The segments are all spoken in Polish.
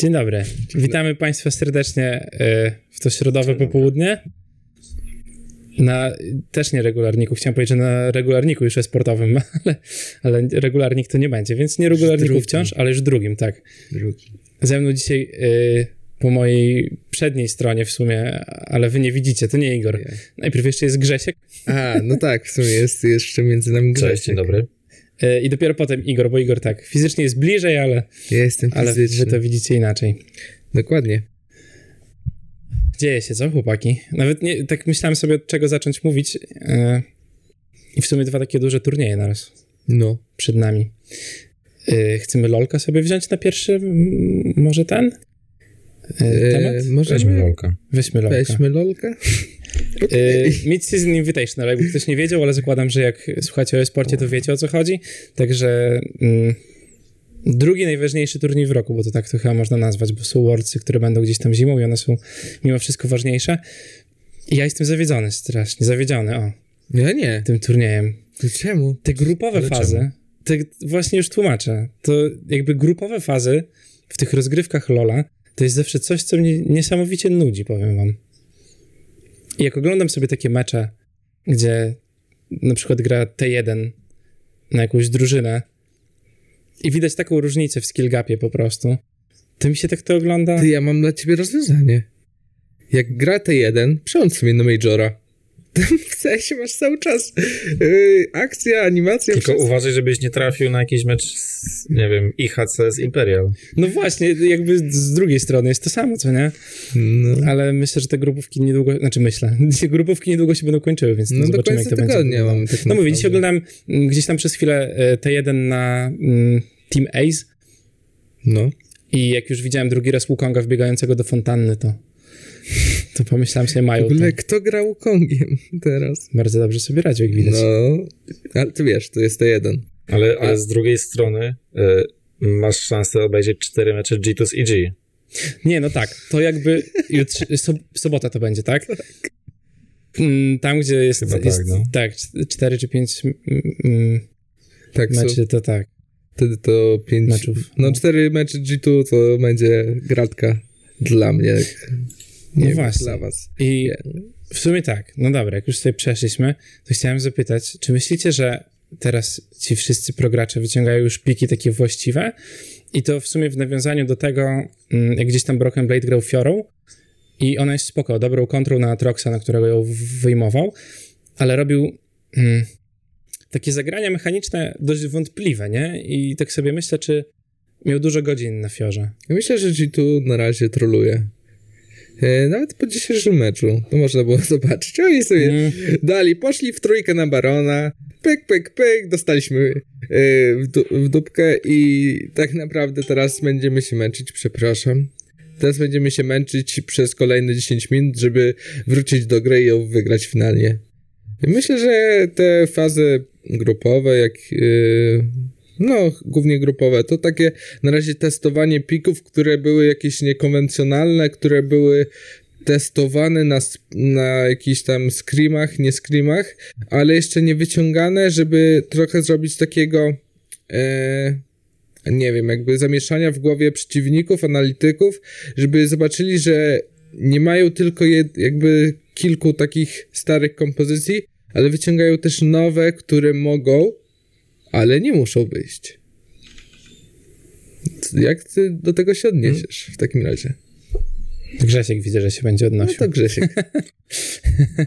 Dzień dobry. Witamy Państwa serdecznie y, w to środowe popołudnie. Na też nie regularniku. Chciałem powiedzieć, że na regularniku już sportowym, ale, ale regularnik to nie będzie, więc nie regularniku wciąż, ale już drugim, tak. Drugi. Ze mną dzisiaj y, po mojej przedniej stronie w sumie, ale wy nie widzicie, to nie Igor. Najpierw jeszcze jest Grzesiek. A, no tak, w sumie jest jeszcze między nami Grzesiek. Cześć, dzień dobry. Y, I dopiero potem Igor, bo Igor tak fizycznie jest bliżej, ale, Ja jestem ale wy fizyczny. to widzicie inaczej. Dokładnie. Dzieje się, co chłopaki? Nawet nie, tak myślałem sobie, od czego zacząć mówić. e, I w sumie dwa takie duże turnieje naraz No. przed nami. E, chcemy lolka sobie wziąć na pierwszy, m, może ten? E, temat? E, możemy? Weźmy lolka. Weźmy lolka. Weźmy lolka? E, Mid-Season Invitational, jakby ktoś nie wiedział, ale zakładam, że jak słuchacie o e-sporcie, to wiecie o co chodzi. Także mm, drugi najważniejszy turniej w roku, bo to tak to chyba można nazwać, bo są Worldsy, które będą gdzieś tam zimą i one są mimo wszystko ważniejsze. I ja jestem zawiedziony strasznie, zawiedziony, o, Ja nie. tym turniejem. To czemu? Te grupowe Ale fazy, te, właśnie już tłumaczę, to jakby grupowe fazy w tych rozgrywkach LoL'a to jest zawsze coś, co mnie niesamowicie nudzi, powiem wam. I jak oglądam sobie takie mecze, gdzie na przykład gra T1 na jakąś drużynę i widać taką różnicę w skill gapie po prostu, to mi się tak to ogląda. Ty, ja mam dla ciebie rozwiązanie. Jak gra T1, przełącz sobie na Majora. W sensie masz cały czas yy, akcja, animacja. Tylko wszystko. uważaj, żebyś nie trafił na jakiś mecz z, nie wiem, IHC z Imperial. No właśnie, jakby z drugiej strony jest to samo, co nie? No, Ale myślę, że te grupówki niedługo, znaczy myślę, te grupówki niedługo się będą kończyły, więc no zobaczymy, jak to będzie. mamy tak No mówię, dzisiaj oglądałem mm, gdzieś tam przez chwilę e, T1 na mm, Team Ace No. i jak już widziałem drugi raz Wukonga wbiegającego do fontanny, to, to pomyślałem sobie, W mają to. ogóle kto grał Kongiem teraz? Bardzo dobrze sobie radził, jak widać. No, ale ty wiesz, to jest T1. Ale, ale z drugiej strony y, masz szansę obejrzeć cztery mecze G2 z EG. Nie, no tak, to jakby jutr, sob, sobota to będzie, tak? Mm, Tam, gdzie jest, Chyba tak, jest no. tak, czy pięć mm, Tak, są, meczy, to tak. wtedy to pięć... Meczów. No, cztery mecze G2 to będzie gratka dla mnie. No Nie wiem, właśnie. Dla was. I Nie. w sumie tak, no dobra, jak już sobie przeszliśmy, to chciałem zapytać, czy myślicie, że teraz ci wszyscy progracze wyciągają już piki takie właściwe? I to w sumie w nawiązaniu do tego, mm, jak gdzieś tam Broken Blade grał Fiorą i ona jest spoko, dobrą kontrą na Atroxa, na którego ją wyjmował, ale robił mm, takie zagrania mechaniczne dość wątpliwe, nie? I tak sobie myślę, czy miał dużo godzin na Fiorze. Ja myślę, że G2 na razie troluje. E, Nawet po dzisiejszym meczu to można było zobaczyć. Oni sobie Mm. dali, poszli w trójkę na Barona, pyk, pyk, pyk, dostaliśmy e, w, du- w dupkę i tak naprawdę teraz będziemy się męczyć, przepraszam. Teraz będziemy się męczyć przez kolejne 10 minut, żeby wrócić do gry i ją wygrać finalnie. Myślę, że te fazy grupowe, jak yy, no, głównie grupowe, to takie na razie testowanie pików, które były jakieś niekonwencjonalne, które były testowane na, na jakichś tam screamach, nie screamach, ale jeszcze nie wyciągane, żeby trochę zrobić takiego e, nie wiem, jakby zamieszania w głowie przeciwników, analityków, żeby zobaczyli, że nie mają tylko jed, jakby kilku takich starych kompozycji, ale wyciągają też nowe, które mogą, ale nie muszą wyjść. Jak ty do tego się odniesiesz w takim razie? Grzesiek widzę, że się będzie No odnosił. to Grzesiek.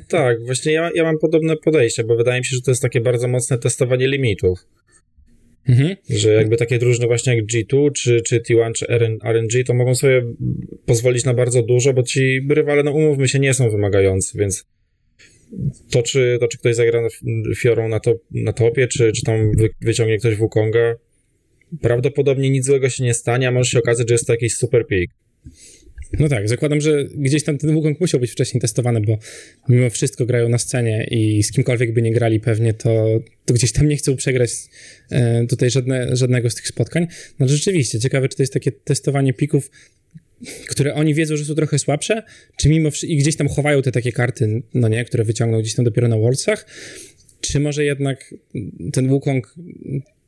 Tak, właśnie ja, ja mam podobne podejście, bo wydaje mi się, że to jest takie bardzo mocne testowanie limitów. Mhm. Że jakby takie drużyny właśnie jak G2, czy, czy T1, czy RN, RNG, to mogą sobie pozwolić na bardzo dużo, bo ci rywale, no umówmy się, nie są wymagający, więc to, czy, to, czy ktoś zagra Fiorą na, na topie, czy, czy tam wy, wyciągnie ktoś Wukonga, prawdopodobnie nic złego się nie stanie, a może się okazać, że jest to jakiś super pick. No tak, zakładam, że gdzieś tam ten Wukong musiał być wcześniej testowany, bo mimo wszystko grają na scenie i z kimkolwiek by nie grali pewnie, to, to gdzieś tam nie chcą przegrać e, tutaj żadne, żadnego z tych spotkań. No rzeczywiście, ciekawe, czy to jest takie testowanie pików, które oni wiedzą, że są trochę słabsze, czy mimo i gdzieś tam chowają te takie karty, no nie, które wyciągną gdzieś tam dopiero na Worldsach, czy może jednak ten Wukong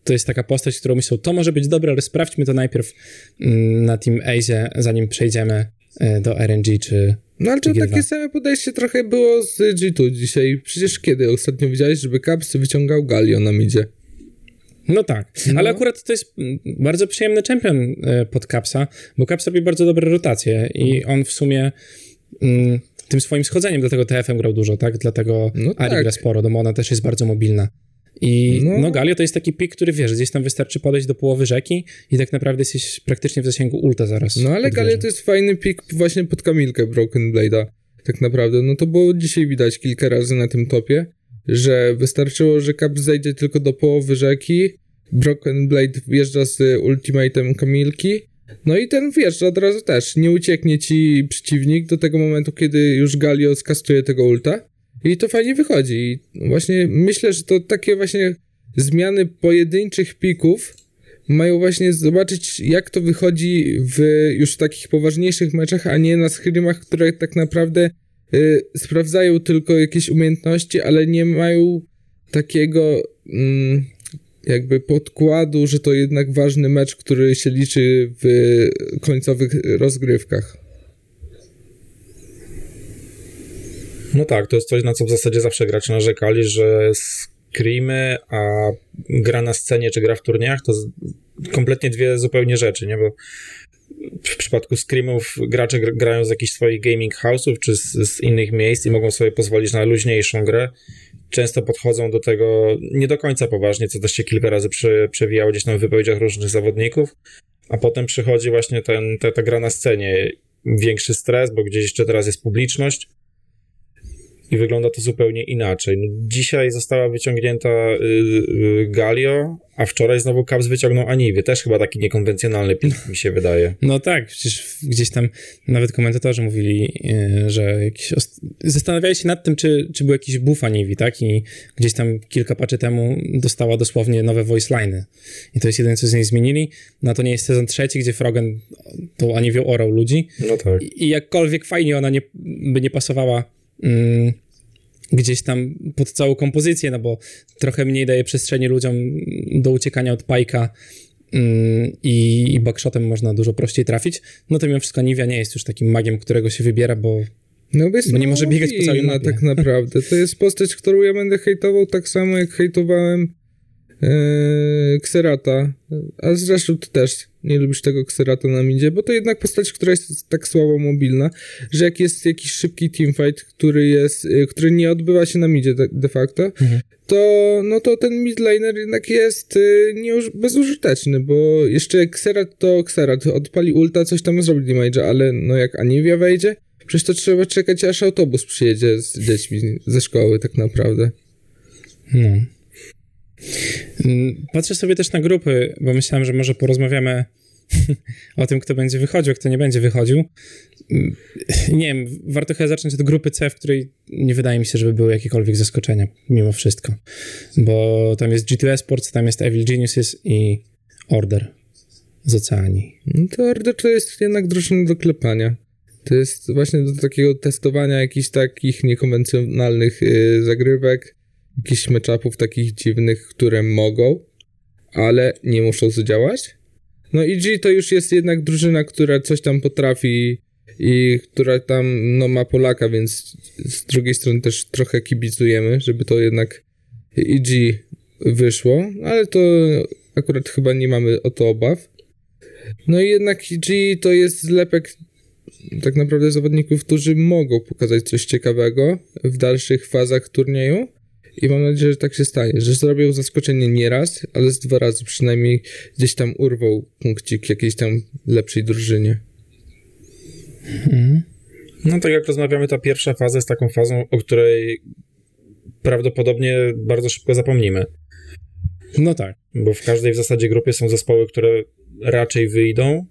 to jest taka postać, którą myślą, to może być dobre, ale sprawdźmy to najpierw mm, na Team Ace, zanim przejdziemy e, do RNG czy No ale to G2. takie same podejście trochę było z G2 dzisiaj. Przecież kiedy ostatnio widziałeś, żeby Caps wyciągał Galio na midzie? No tak, No. ale akurat to jest bardzo przyjemny czempion e, pod Capsa, bo Caps robi bardzo dobre rotacje i on w sumie mm, tym swoim schodzeniem, dlatego TFM grał dużo, tak? Dlatego No Ari tak. gra sporo, no bo ona też jest bardzo mobilna. I no, No. Galio to jest taki pik, który wiesz, gdzieś tam wystarczy podejść do połowy rzeki i tak naprawdę jesteś praktycznie w zasięgu ulta zaraz. No ale Galio to jest fajny pik właśnie pod Kamilkę Broken Blade'a. Tak naprawdę. No to było dzisiaj widać kilka razy na tym topie, że wystarczyło, że Caps zejdzie tylko do połowy rzeki, Broken Blade wjeżdża z ultimatem Kamilki, no i ten wjeżdża od razu też. Nie ucieknie ci przeciwnik do tego momentu, kiedy już Galio skastuje tego ulta. I to fajnie wychodzi. I właśnie myślę, że to takie właśnie zmiany pojedynczych pików mają właśnie zobaczyć, jak to wychodzi w już takich poważniejszych meczach, a nie na screenach, które tak naprawdę y, sprawdzają tylko jakieś umiejętności, ale nie mają takiego mm, jakby podkładu, że to jednak ważny mecz, który się liczy w końcowych rozgrywkach. No tak, to jest coś, na co w zasadzie zawsze gracze narzekali, że screamy, a gra na scenie czy gra w turniejach to kompletnie dwie zupełnie rzeczy, nie? Bo w przypadku screamów gracze gr- grają z jakichś swoich gaming house'ów czy z, z innych miejsc i mogą sobie pozwolić na luźniejszą grę. Często podchodzą do tego nie do końca poważnie, co też się kilka razy prze, przewijało gdzieś tam w wypowiedziach różnych zawodników, a potem przychodzi właśnie ten, ta, ta gra na scenie. Większy stres, bo gdzieś jeszcze teraz jest publiczność, i wygląda to zupełnie inaczej. No, dzisiaj została wyciągnięta y, y, Galio, a wczoraj znowu Caps wyciągnął Aniwię. Też chyba taki niekonwencjonalny pik, mi się wydaje. No tak, przecież gdzieś tam nawet komentatorzy mówili, e, że jakiś ost- zastanawiali się nad tym, czy, czy był jakiś buff Aniwi, tak? I gdzieś tam kilka paczy temu dostała dosłownie nowe voice liny. I to jest jedyne, co z niej zmienili. No to nie jest sezon trzeci, gdzie Frogen tą Aniwią orał ludzi. No tak. I, i jakkolwiek fajnie ona nie, by nie pasowała mm, gdzieś tam pod całą kompozycję, no bo trochę mniej daje przestrzeni ludziom do uciekania od pajka mm, i, i backshotem można dużo prościej trafić, no to mimo wszystko Nivea nie jest już takim magiem, którego się wybiera, bo No bo, jest Bo nie może biegać po całej mobilna mapie. tak naprawdę. To jest postać, którą ja będę hejtował tak samo, jak hejtowałem e, Xerata. A zresztą ty też nie lubisz tego Xerata na midzie, bo to jednak postać, która jest tak słabo mobilna, że jak jest jakiś szybki teamfight, który jest, e, który nie odbywa się na midzie de, de facto, to, no to ten midlaner jednak jest y, nieuż- bezużyteczny, bo jeszcze Xerat to Xerat, odpali ulta, coś tam zrobi damage'a, ale no jak Aniwia wejdzie, przecież to trzeba czekać, aż autobus przyjedzie z dziećmi ze szkoły tak naprawdę. no. Mm, Patrzę sobie też na grupy, bo myślałem, że może porozmawiamy o tym, kto będzie wychodził, kto nie będzie wychodził. Mm, Nie wiem, warto chyba zacząć od grupy C, w której nie wydaje mi się, żeby były jakiekolwiek zaskoczenia, mimo wszystko. Bo tam jest G2 Sports, tam jest Evil Geniuses i Order z Oceanii. No to Order to jest jednak drużyna do klepania. To jest właśnie do takiego testowania jakichś takich niekonwencjonalnych y, zagrywek, jakichś matchupów takich dziwnych, które mogą, ale nie muszą zadziałać. No i G to już jest jednak drużyna, która coś tam potrafi i która tam no, ma Polaka, więc z drugiej strony też trochę kibicujemy, żeby to jednak EG wyszło, ale to akurat chyba nie mamy o to obaw. No i jednak EG to jest zlepek tak naprawdę zawodników, którzy mogą pokazać coś ciekawego w dalszych fazach turnieju i mam nadzieję, że tak się stanie, że zrobią zaskoczenie nie raz, ale z dwa razy przynajmniej gdzieś tam urwał punkcik jakiejś tam lepszej drużynie. No tak jak rozmawiamy, ta pierwsza faza jest taką fazą, o której prawdopodobnie bardzo szybko zapomnimy. No tak. Bo w każdej w zasadzie grupie są zespoły, które raczej wyjdą.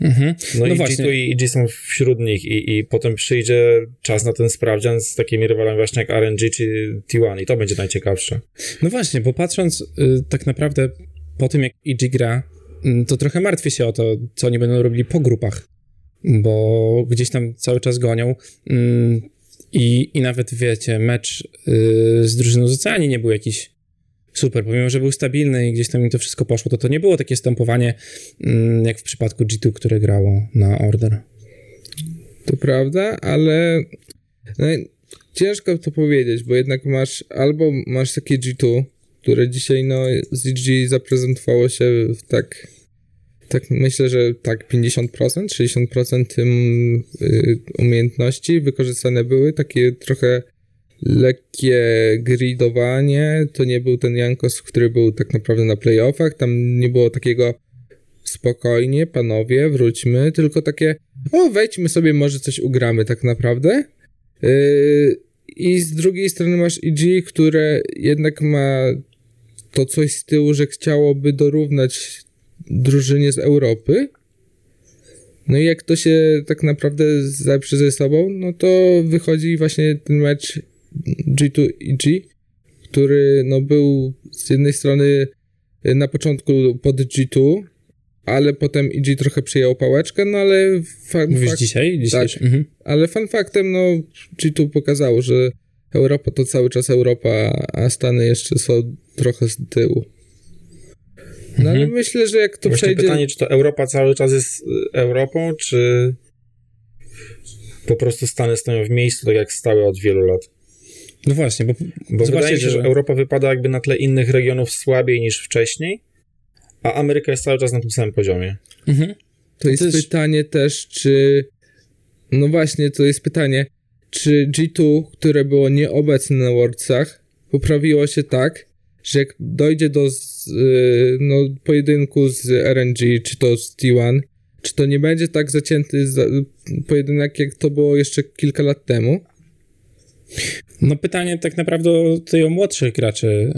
Mhm. No, No i właśnie. G2 i EG są wśród nich i, i potem przyjdzie czas na ten sprawdzian z takimi rywalami właśnie jak RNG czy T1 i to będzie najciekawsze. No właśnie, bo patrząc y, tak naprawdę po tym, jak EG gra, y, to trochę martwię się o to, co oni będą robili po grupach, bo gdzieś tam cały czas gonią y, i, i nawet, wiecie, mecz y, z drużyną z Oceanii nie był jakiś super, pomimo, że był stabilny i gdzieś tam mi to wszystko poszło, to to nie było takie stępowanie mm, jak w przypadku G2, które grało na Order. To prawda, ale no, ciężko to powiedzieć, bo jednak masz albo masz takie G2, które dzisiaj no z zaprezentowało się tak tak myślę, że tak 50%, 60% tym y, umiejętności wykorzystane były, takie trochę lekkie gridowanie, to nie był ten Jankos, który był tak naprawdę na playoffach, tam nie było takiego spokojnie, panowie, wróćmy, tylko takie o, wejdźmy sobie, może coś ugramy tak naprawdę. Yy, I z drugiej strony masz EG, które jednak ma to coś z tyłu, że chciałoby dorównać drużynie z Europy. No i jak to się tak naprawdę zeprzy ze sobą, no to wychodzi właśnie ten mecz G2 EG, który no był z jednej strony na początku pod G2, ale potem EG trochę przyjął pałeczkę, no ale... Mówisz fakt, dzisiaj? dzisiaj? Tak, mhm. ale fan faktem, no G2 pokazało, że Europa to cały czas Europa, a Stany jeszcze są trochę z tyłu. No ale mhm. myślę, że jak to Właśnie przejdzie... pytanie, czy to Europa cały czas jest y, Europą, czy po prostu Stany stoją w miejscu, tak jak stały od wielu lat? No właśnie, bo, bo wydaje się, że Europa wypada jakby na tle innych regionów słabiej niż wcześniej, a Ameryka jest cały czas na tym samym poziomie. Mhm. To jest też... pytanie też, czy... No właśnie, to jest pytanie, czy G2, które było nieobecne na Worldsach, poprawiło się tak, że jak dojdzie do z, y, no, pojedynku z RNG, czy to z T1, czy to nie będzie tak zacięty za, pojedynek, jak to było jeszcze kilka lat temu? No pytanie tak naprawdę tutaj o młodszych graczy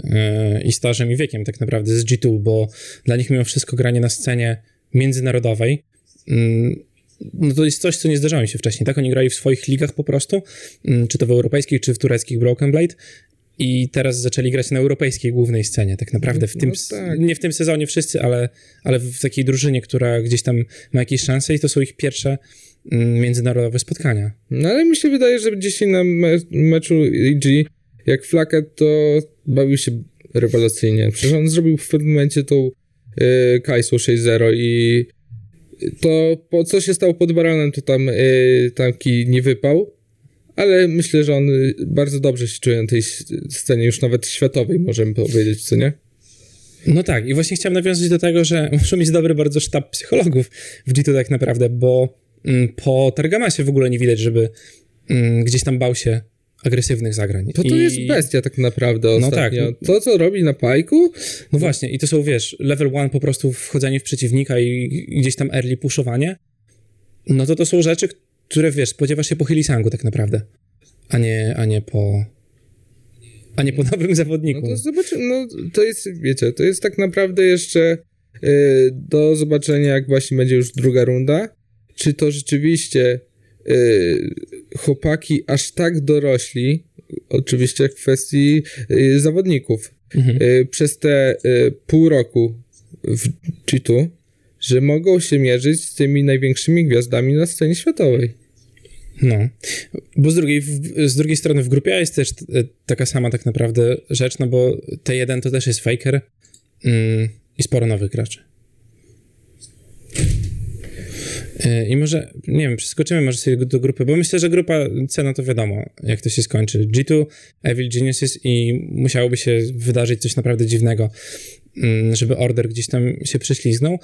yy, i stażem i wiekiem tak naprawdę z G2, bo dla nich mimo wszystko granie na scenie międzynarodowej yy, no to jest coś, co nie zdarzało mi się wcześniej, tak? Oni grali w swoich ligach po prostu, yy, czy to w europejskich, czy w tureckich Broken Blade i teraz zaczęli grać na europejskiej głównej scenie, tak naprawdę. W tym, no tak. Nie w tym sezonie wszyscy, ale, ale w takiej drużynie, która gdzieś tam ma jakieś szanse i to są ich pierwsze mm, międzynarodowe spotkania. No ale mi się wydaje, że dzisiaj na me meczu EG, jak Flaket, to bawił się rewelacyjnie. Przecież on zrobił w pewnym momencie tą yy, Kaisu 6-0 i to po co się stało pod baranem, to tam yy, taki nie wypał ale myślę, że on bardzo dobrze się czuje na tej scenie, już nawet światowej, możemy powiedzieć, co nie? No tak, i właśnie chciałem nawiązać do tego, że muszą mieć dobry bardzo sztab psychologów w G2 tak naprawdę, bo mm, po Targamasie w ogóle nie widać, żeby mm, gdzieś tam bał się agresywnych zagrań. To to I... jest bestia tak naprawdę ostatnio. No tak. No- to, co robi na pajku... No właśnie, i to są, wiesz, level one po prostu wchodzenie w przeciwnika i gdzieś tam early pushowanie, no to to są rzeczy, które, wiesz, spodziewasz się po Hilisangu tak naprawdę, a nie, a nie po... A nie po nowym zawodniku. No to zobaczymy, no to jest, wiecie, to jest tak naprawdę jeszcze yy, do zobaczenia, jak właśnie będzie już druga runda, czy to rzeczywiście yy, chłopaki aż tak dorośli, oczywiście w kwestii yy, zawodników, mhm. Y, przez te y, pół roku w G2, że mogą się mierzyć z tymi największymi gwiazdami na scenie światowej. No, bo z drugiej, z drugiej strony w grupie jest też taka sama tak naprawdę rzecz, no bo T1 to też jest faker mm, i sporo nowych graczy. Y, I może, nie wiem, przeskoczymy może sobie do grupy, bo myślę, że grupa C, no to wiadomo, jak to się skończy. G2, Evil Geniuses i musiałoby się wydarzyć coś naprawdę dziwnego, mm, żeby Order gdzieś tam się prześliznął.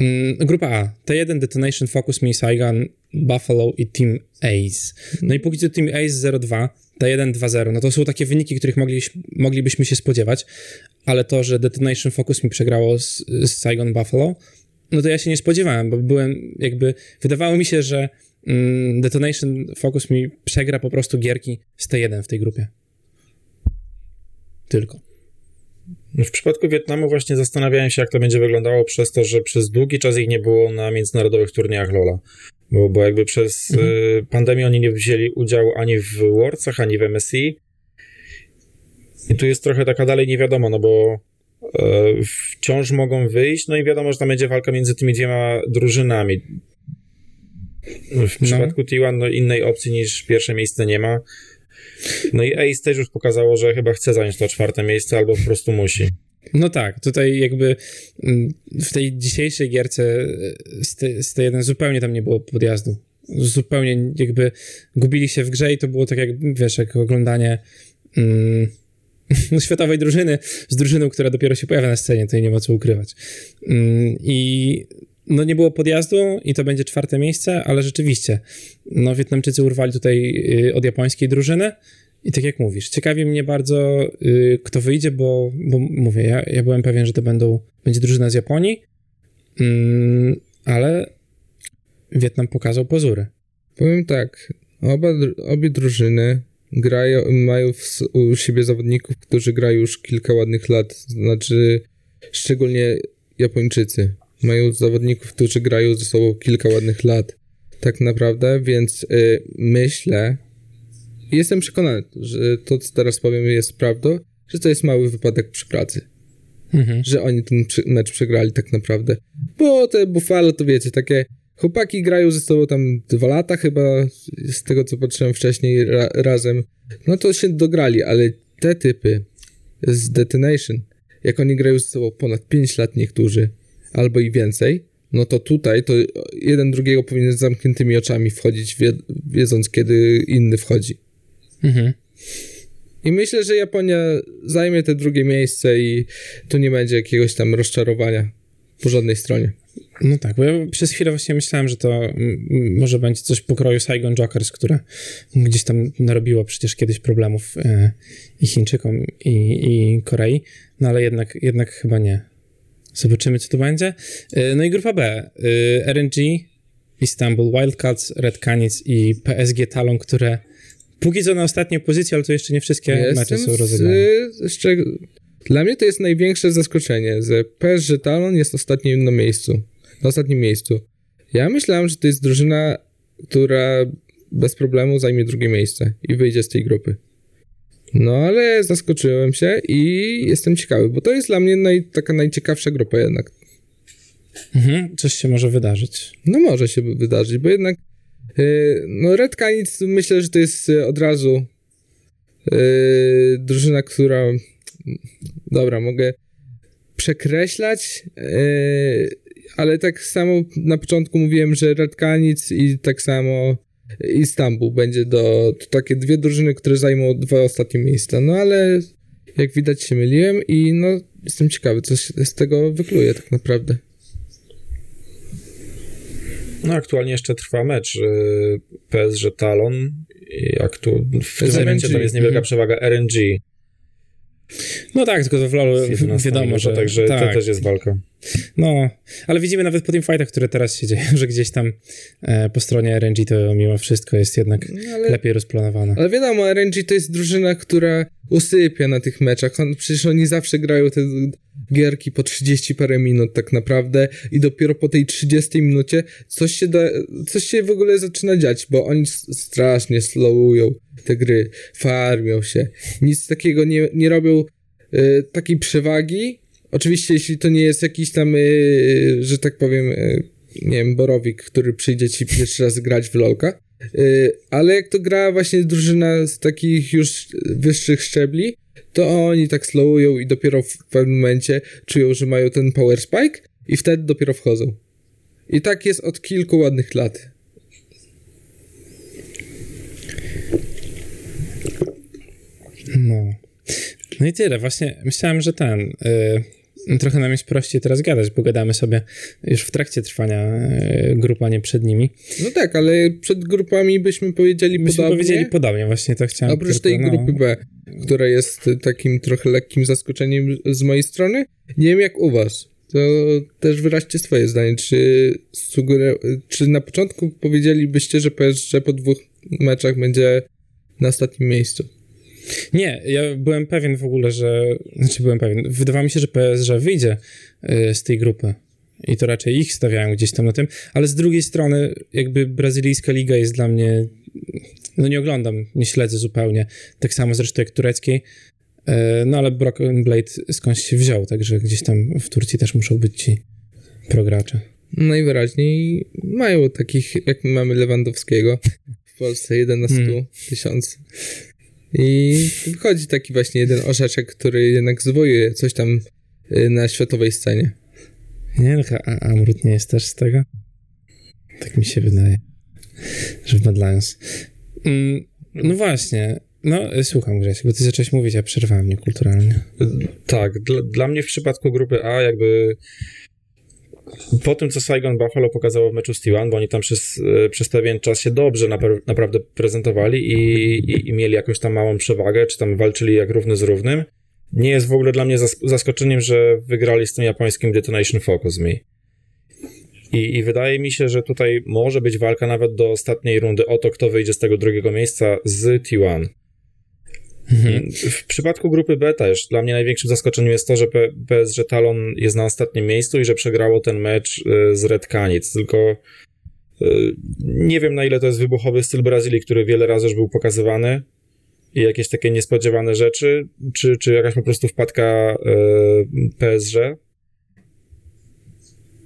Mm, grupa A. T1, Detonation, Focus Me, Saigon, Buffalo i Team Ace. No i póki co Team Ace 0-2, T1 2-0. No to są takie wyniki, których moglibyśmy, moglibyśmy się spodziewać, ale to, że Detonation Focus mi przegrało z, z Saigon Buffalo, no to ja się nie spodziewałem, bo byłem jakby, wydawało mi się, że mm, Detonation Focus mi przegra po prostu gierki z T1 w tej grupie. Tylko. W przypadku Wietnamu właśnie zastanawiałem się, jak to będzie wyglądało przez to, że przez długi czas ich nie było na międzynarodowych turniejach LoL'a. Bo, bo jakby przez mhm. y, pandemię oni nie wzięli udziału ani w Worldsach, ani w MSI. I tu jest trochę taka dalej nie wiadomo, no bo wciąż mogą wyjść, no i wiadomo, że tam będzie walka między tymi dwiema drużynami. W no. przypadku T1 no, innej opcji niż pierwsze miejsce nie ma. No i Ace też już pokazało, że chyba chce zająć to czwarte miejsce, albo po prostu musi. No tak, tutaj jakby mm, w tej dzisiejszej gierce e, z, te, z tej jeden zupełnie tam nie było podjazdu. Zupełnie jakby gubili się w grze i to było tak jak, wiesz, jak oglądanie mm, światowej drużyny z drużyną, która dopiero się pojawia na scenie, to nie ma co ukrywać. Mm, I no nie było podjazdu i to będzie czwarte miejsce, ale rzeczywiście, no Wietnamczycy urwali tutaj y, od japońskiej drużyny i tak jak mówisz, ciekawi mnie bardzo, y, kto wyjdzie, bo, bo mówię, ja, ja byłem pewien, że to będą, będzie drużyna z Japonii, mm, ale Wietnam pokazał pozury. Powiem tak, oba, obie drużyny grają, mają w, u siebie zawodników, którzy grają już kilka ładnych lat, znaczy szczególnie Japończycy. Mają zawodników, którzy grają ze sobą kilka ładnych lat, tak naprawdę, więc y, myślę, jestem przekonany, że to, co teraz powiem, jest prawdą, że to jest mały wypadek przy pracy. Mhm. Że oni ten mecz przegrali tak naprawdę. Bo te Buffalo, to wiecie, takie chłopaki grają ze sobą tam dwa lata chyba, z tego co patrzyłem wcześniej ra, razem. No to się dograli, ale te typy z Detonation, jak oni grają ze sobą ponad 5 lat niektórzy, albo i więcej, no to tutaj to jeden drugiego powinien z zamkniętymi oczami wchodzić, wie, wiedząc kiedy inny wchodzi. Mhm. I myślę, że Japonia zajmie te drugie miejsce i tu nie będzie jakiegoś tam rozczarowania po żadnej stronie. No tak, bo ja przez chwilę właśnie myślałem, że to może będzie coś pokroju Saigon Jokers, które gdzieś tam narobiło przecież kiedyś problemów e, i Chińczykom, i, i Korei, no ale jednak, jednak chyba nie. Zobaczymy, co to będzie. E, no i grupa B. E, RNG, Istanbul, Wildcats, Red Canids i PSG Talon, które póki co na ostatniej pozycji, ale to jeszcze nie wszystkie mecze Jestem są z, rozegrane. z czego, dla mnie to jest największe zaskoczenie, że PSG Talon jest ostatnim na miejscu. Na ostatnim miejscu. Ja myślałem, że to jest drużyna, która bez problemu zajmie drugie miejsce i wyjdzie z tej grupy. No ale zaskoczyłem się i jestem ciekawy, bo to jest dla mnie naj, taka najciekawsza grupa jednak. Mhm, coś się może wydarzyć. No może się wydarzyć, bo jednak yy, no Red Canids myślę, że to jest od razu yy, drużyna, która dobra, mogę przekreślać, yy, ale tak samo na początku mówiłem, że Red Canids i tak samo Istanbul będzie do, to takie dwie drużyny, które zajmą dwa ostatnie miejsca, no ale jak widać się myliłem i no jestem ciekawy, co się z tego wykluje tak naprawdę. No aktualnie jeszcze trwa mecz y, PSG Talon. Jak tu w tym momencie tam jest niewielka Mhm. przewaga RNG. No tak, tylko to w LoLu z 11 wiadomo, że... Także tak. to też jest walka. No, ale widzimy nawet po tym fightach, które teraz się dzieją, że gdzieś tam e, po stronie RNG to mimo wszystko jest jednak No, ale, lepiej rozplanowane. ale wiadomo, RNG to jest drużyna, która usypia na tych meczach. On, przecież oni zawsze grają te gierki po 30 parę minut tak naprawdę i dopiero po tej 30 minucie coś się, da, coś się w ogóle zaczyna dziać, bo oni strasznie slowują te gry, farmią się. Nic takiego nie, nie robią y, takiej przewagi. Oczywiście, jeśli to nie jest jakiś tam, y, że tak powiem, y, nie wiem, Borowik, który przyjdzie ci pierwszy raz grać w LoLka, y, ale jak to gra właśnie drużyna z takich już wyższych szczebli, to oni tak slowują i dopiero w pewnym momencie czują, że mają ten power spike i wtedy dopiero wchodzą. I tak jest od kilku ładnych lat. No. No i tyle. Właśnie myślałem, że ten... Y, trochę nam jest prościej teraz gadać, bo gadamy sobie już w trakcie trwania y, grup, a nie przed nimi. No tak, ale przed grupami byśmy powiedzieli Myśmy podobnie. powiedzieli podobnie, właśnie to chciałem Oprócz tylko, tej no. grupy B, która jest takim trochę lekkim zaskoczeniem z mojej strony, nie wiem jak u was. To też wyraźcie swoje zdanie. Czy, czy na początku powiedzielibyście, że PSG po dwóch meczach będzie na ostatnim miejscu? Nie, ja byłem pewien w ogóle, że. Znaczy, byłem pewien. Wydawało mi się, że PSG wyjdzie y, z tej grupy. I to raczej ich stawiałem gdzieś tam na tym. Ale z drugiej strony, jakby brazylijska liga jest dla mnie. No nie oglądam, nie śledzę zupełnie. Tak samo zresztą jak tureckiej. Y, No ale Broken Blade skądś się wziął, także gdzieś tam w Turcji też muszą być ci progracze. Najwyraźniej mają takich, jak my mamy Lewandowskiego w Polsce, jeden na 100 tysiąc. I wychodzi taki właśnie jeden orzeczek, który jednak zwojuje coś tam y, na światowej scenie. Nie, no, a Amrut nie jest też z tego? Tak mi się wydaje, że w Badlands. Mm, no właśnie, no słucham Grzesiek, bo ty zacząłeś mówić, a przerwałem niekulturalnie. Tak, dla, dla mnie w przypadku grupy A jakby po tym, co Saigon Buffalo pokazało w meczu z T1, bo oni tam przez, e, przez pewien czas się dobrze napra- naprawdę prezentowali i, i, i, mieli jakąś tam małą przewagę, czy tam walczyli jak równy z równym, nie jest w ogóle dla mnie zas- zaskoczeniem, że wygrali z tym japońskim Detonation Focus Me. I, I wydaje mi się, że tutaj może być walka nawet do ostatniej rundy o to, kto wyjdzie z tego drugiego miejsca z T1. Mhm. W przypadku grupy B też dla mnie największym zaskoczeniem jest to, że PSG Talon jest na ostatnim miejscu i że przegrało ten mecz y, z Red Canic, tylko y, nie wiem na ile to jest wybuchowy styl Brazylii, który wiele razy już był pokazywany i jakieś takie niespodziewane rzeczy, czy, czy jakaś po prostu wpadka y, PSG.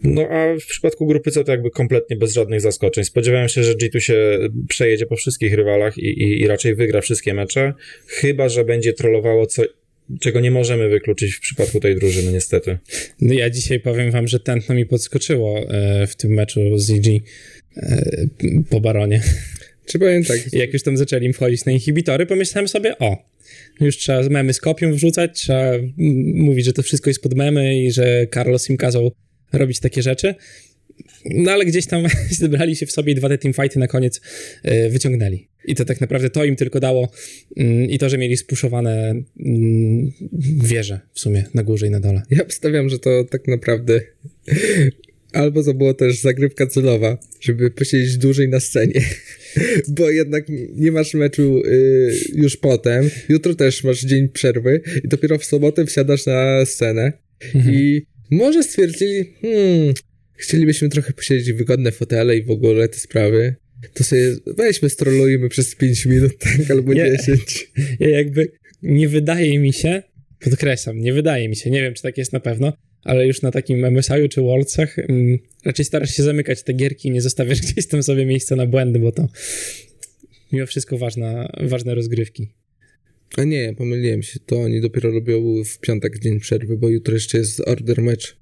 No a w przypadku grupy C to jakby kompletnie bez żadnych zaskoczeń. Spodziewałem się, że G2 się przejedzie po wszystkich rywalach i, i, i raczej wygra wszystkie mecze, chyba że będzie trollowało co, czego nie możemy wykluczyć w przypadku tej drużyny, niestety. No ja dzisiaj powiem wam, że tętno mi podskoczyło e, w tym meczu z EG e, po Baronie. Czy powiem tak? Jak już tam zaczęli wchodzić na inhibitory, pomyślałem sobie, o, już trzeba memy z kopią wrzucać, trzeba mówić, że to wszystko jest pod memy i że Carlos im kazał robić takie rzeczy. No ale gdzieś tam zebrali się w sobie i dwa te teamfighty na koniec yy, wyciągnęli. I to tak naprawdę to im tylko dało yy, i to, że mieli spuszowane yy, wieże w sumie na górze i na dole. Ja obstawiam, że to tak naprawdę albo to było też zagrywka celowa, żeby posiedzieć dłużej na scenie, bo jednak nie masz meczu y, już potem, jutro też masz dzień przerwy i dopiero w sobotę wsiadasz na scenę mhm. i może stwierdzili, hmm, chcielibyśmy trochę posiedzieć w wygodne fotele i w ogóle te sprawy. To sobie weźmy, strolujmy przez 5 minut, tak, albo ja, 10. Ja jakby nie wydaje mi się, podkreślam, nie wydaje mi się, nie wiem, czy tak jest na pewno, ale już na takim MSI-u czy Worldsach um, raczej starasz się zamykać te gierki i nie zostawiasz gdzieś tam sobie miejsca na błędy, bo to mimo wszystko ważna, ważne rozgrywki. A nie, pomyliłem się. To oni dopiero robią w piątek dzień przerwy, bo jutro jeszcze jest order mecz.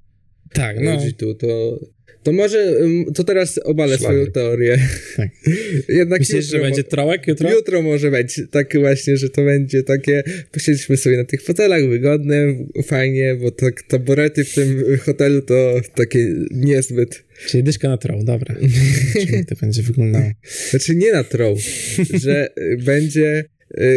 Tak, no. Tu, to, to może, to teraz obalę Szlamy. swoją teorię. Tak. Jednak Myślisz, jutro, że będzie trołek jutro? Jutro może być tak właśnie, że to będzie takie, posiedliśmy sobie na tych fotelach, wygodne, fajnie, bo tak taborety w tym hotelu to takie niezbyt. Czyli dyszka na troł, dobra. Czyli to będzie wyglądało. Znaczy nie na troł, że będzie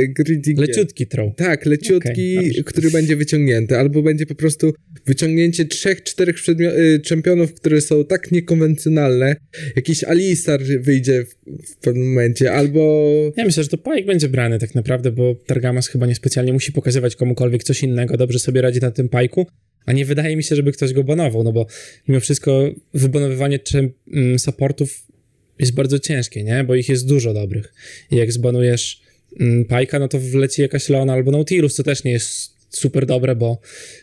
Greedy Leciutki troll. Tak, leciutki, okay, który będzie wyciągnięty, albo będzie po prostu wyciągnięcie trzech, czterech y, czempionów, które są tak niekonwencjonalne. Jakiś Alistar wyjdzie w, w, pewnym momencie, albo... Ja myślę, że to Pike będzie brany tak naprawdę, bo Targamas chyba niespecjalnie musi pokazywać komukolwiek coś innego, dobrze sobie radzi na tym Pajku, a nie wydaje mi się, żeby ktoś go banował, no bo mimo wszystko wybanowywanie mm, supportów jest bardzo ciężkie, nie? Bo ich jest dużo dobrych. I jak zbanujesz Pajka, no to wleci jakaś Leona albo Nautilus, co też nie jest super dobre, bo,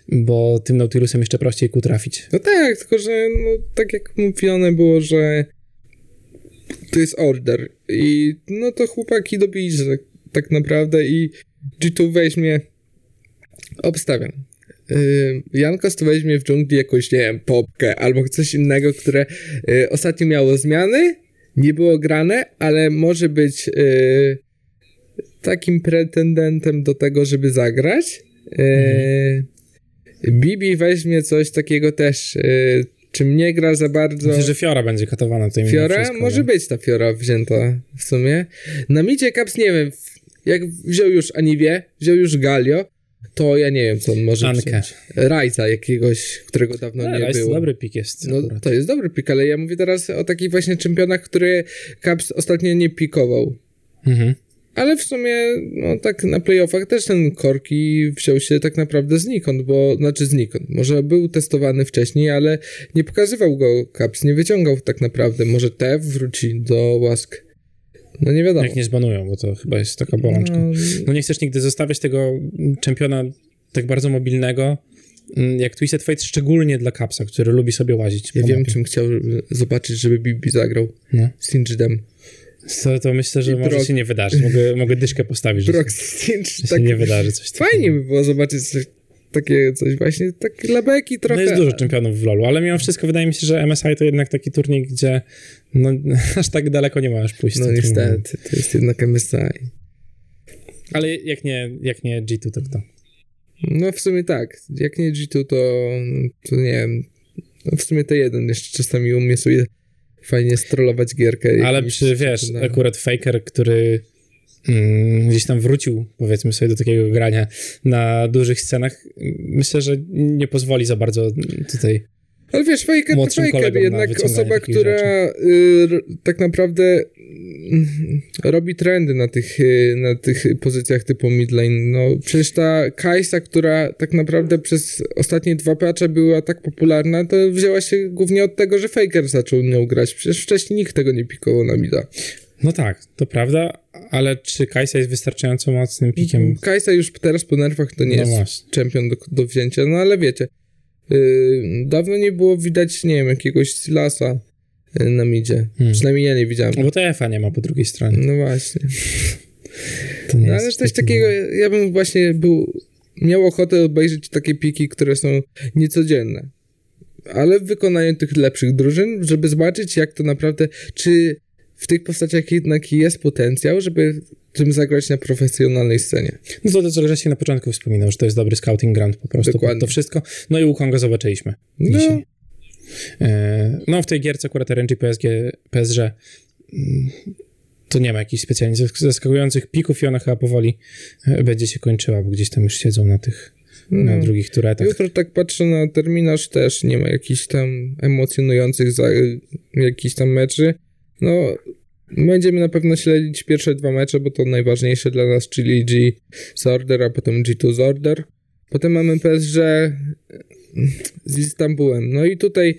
bo tym Nautilusem jeszcze prościej ku trafić. No tak, tylko że no, tak jak mówione było, że to jest order i no to chłopaki dobijcie tak, tak naprawdę i G2 weźmie obstawiam. Yy, Jankos to weźmie w dżungli jakąś, nie wiem, popkę albo coś innego, które yy, ostatnio miało zmiany, nie było grane, ale może być yy, takim pretendentem do tego, żeby zagrać. Mhm. Bibi weźmie coś takiego też, e, czym nie gra za bardzo. Myślę, że Fiora będzie katowana tutaj. Fiora? Wszystko, Może nie? być ta Fiora wzięta w sumie. Na midzie Caps nie wiem, jak wziął już Aniwie, wziął już Galio, to ja nie wiem, co on może Ankę. Rajza jakiegoś, którego dawno no, nie Rajz było. dobry pik jest. No, to jest dobry pik, ale ja mówię teraz o takich właśnie czempionach, które Caps ostatnio nie pikował. Mhm. Ale w sumie, no tak na playoffach też ten Korki wziął się tak naprawdę znikąd, bo, znaczy znikąd. Może był testowany wcześniej, ale nie pokazywał go Caps, nie wyciągał tak naprawdę. Może te wróci do łask. No nie wiadomo. Jak nie zbanują, bo to chyba jest taka bolączka. No, no nie chcesz nigdy zostawiać tego czempiona tak bardzo mobilnego, mm, jak Twisted Fate, szczególnie dla Capsa, który lubi sobie łazić. Ja wiem, mapie. czym chciał zobaczyć, żeby Bibi zagrał. No. Singedem. To, to myślę, że I może Brock- się nie wydarzyć. Mogę, mogę dyszkę postawić, że, się tak nie wydarzy coś takiego. fajnie by było zobaczyć coś, takie coś właśnie, tak dla beki No trochę. jest dużo czempionów w LoLu, ale mimo wszystko wydaje mi się, że MSI to jednak taki turniej, gdzie no, aż tak daleko nie możesz pójść. No niestety, to jest jednak MSI. Ale jak nie, jak nie G2, to kto? No w sumie tak, jak nie G2 to, to nie wiem, no w sumie to jeden jeszcze czasami sobie fajnie strollować gierkę. Ale przy, wiesz, czempionatem. akurat Faker, który mm, gdzieś tam wrócił, powiedzmy sobie, do takiego grania na dużych scenach, myślę, że nie pozwoli za bardzo tutaj. Ale wiesz, Faker to na jednak osoba, która y, tak naprawdę mm, robi trendy na tych, y, na tych pozycjach typu midlane. No przecież ta Kajsa, która tak naprawdę przez ostatnie dwa patche była tak popularna, to wzięła się głównie od tego, że Faker zaczął nią grać. Przecież wcześniej nikt tego nie pikował na mida. No tak, to prawda, ale czy Kajsa jest wystarczająco mocnym pikiem? Kajsa już teraz po nerfach to nie No jest właśnie. czempion do, do wzięcia, no ale wiecie, yy, dawno nie było widać, nie wiem, jakiegoś Silasa yy, na midzie. Hmm. Przynajmniej ja nie widziałem. No bo TF-a nie ma po drugiej stronie. No właśnie. To nie No, jest ale coś taki- takiego, ja bym właśnie był, miał ochotę obejrzeć takie piki, które są niecodzienne. Ale w wykonaniu tych lepszych drużyn, żeby zobaczyć, jak to naprawdę, czy w tych postaciach jednak jest potencjał, żeby tym zagrać na profesjonalnej scenie. No to to, co Grzesiek na początku wspominał, że to jest dobry scouting ground po prostu. Dokładnie. To wszystko. No i Wukonga zobaczyliśmy No. dzisiaj. E, No w tej gierce akurat RNG PSG, PSG mm, to nie ma jakichś specjalnie zask- zaskakujących pików i ona chyba powoli e, będzie się kończyła, bo gdzieś tam już siedzą na tych, na No. drugich turetach. Jutro tak patrzę na terminarz, też nie ma jakichś tam emocjonujących za, jakichś tam meczy. No, będziemy na pewno śledzić pierwsze dwa mecze, bo to najważniejsze dla nas, czyli G Zorder, a potem G2 Zorder. Potem mamy PSG z Istanbulem. No i tutaj,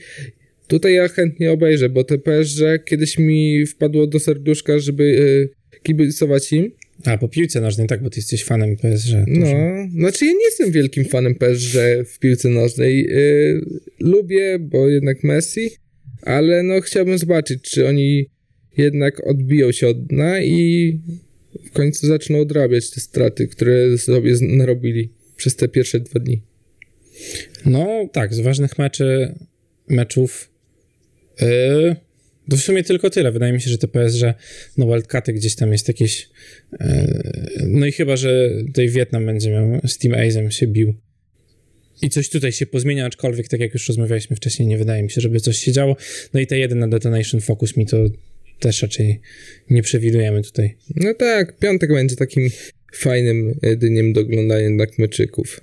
tutaj ja chętnie obejrzę, bo te PSG kiedyś mi wpadło do serduszka, żeby y, kibicować im. A, po piłce nożnej, tak, bo ty jesteś fanem PSG. że- No, znaczy ja nie jestem wielkim fanem PSG w piłce nożnej. Yy, lubię, bo jednak Messi, ale no chciałbym zobaczyć, czy oni jednak odbiją się od dna i w końcu zaczną odrabiać te straty, które sobie narobili przez te pierwsze dwa dni. No tak, z ważnych meczy, meczów yy, to w sumie tylko tyle. Wydaje mi się, że te PSG, no Wildcaty gdzieś tam jest jakieś yy, no i chyba, że tutaj Wietnam będzie miał z Team Azem się bił i coś tutaj się pozmienia, aczkolwiek tak jak już rozmawialiśmy wcześniej, nie wydaje mi się, żeby coś się działo. No i te jeden na Detonation Focus mi to też raczej nie przewidujemy tutaj. No tak, piątek będzie takim fajnym dniem do oglądania jednak meczyków.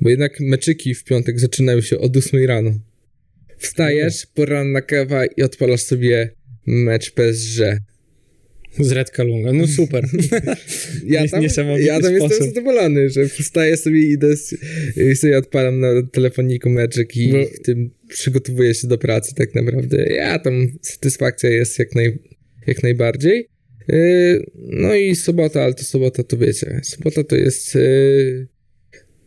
Bo jednak meczyki w piątek zaczynają się od 8 rano. Wstajesz, poranna kawa i odpalasz sobie mecz PSG. Z Red Kalunga, no super. Ja tam, ja tam jestem zadowolony, że wstaję sobie i idę i sobie odpalam na telefoniku meczek i w tym przygotowuję się do pracy tak naprawdę. Ja tam satysfakcja jest jak, naj, jak najbardziej. Yy, no i sobota, ale to sobota to wiecie. Sobota to jest yy,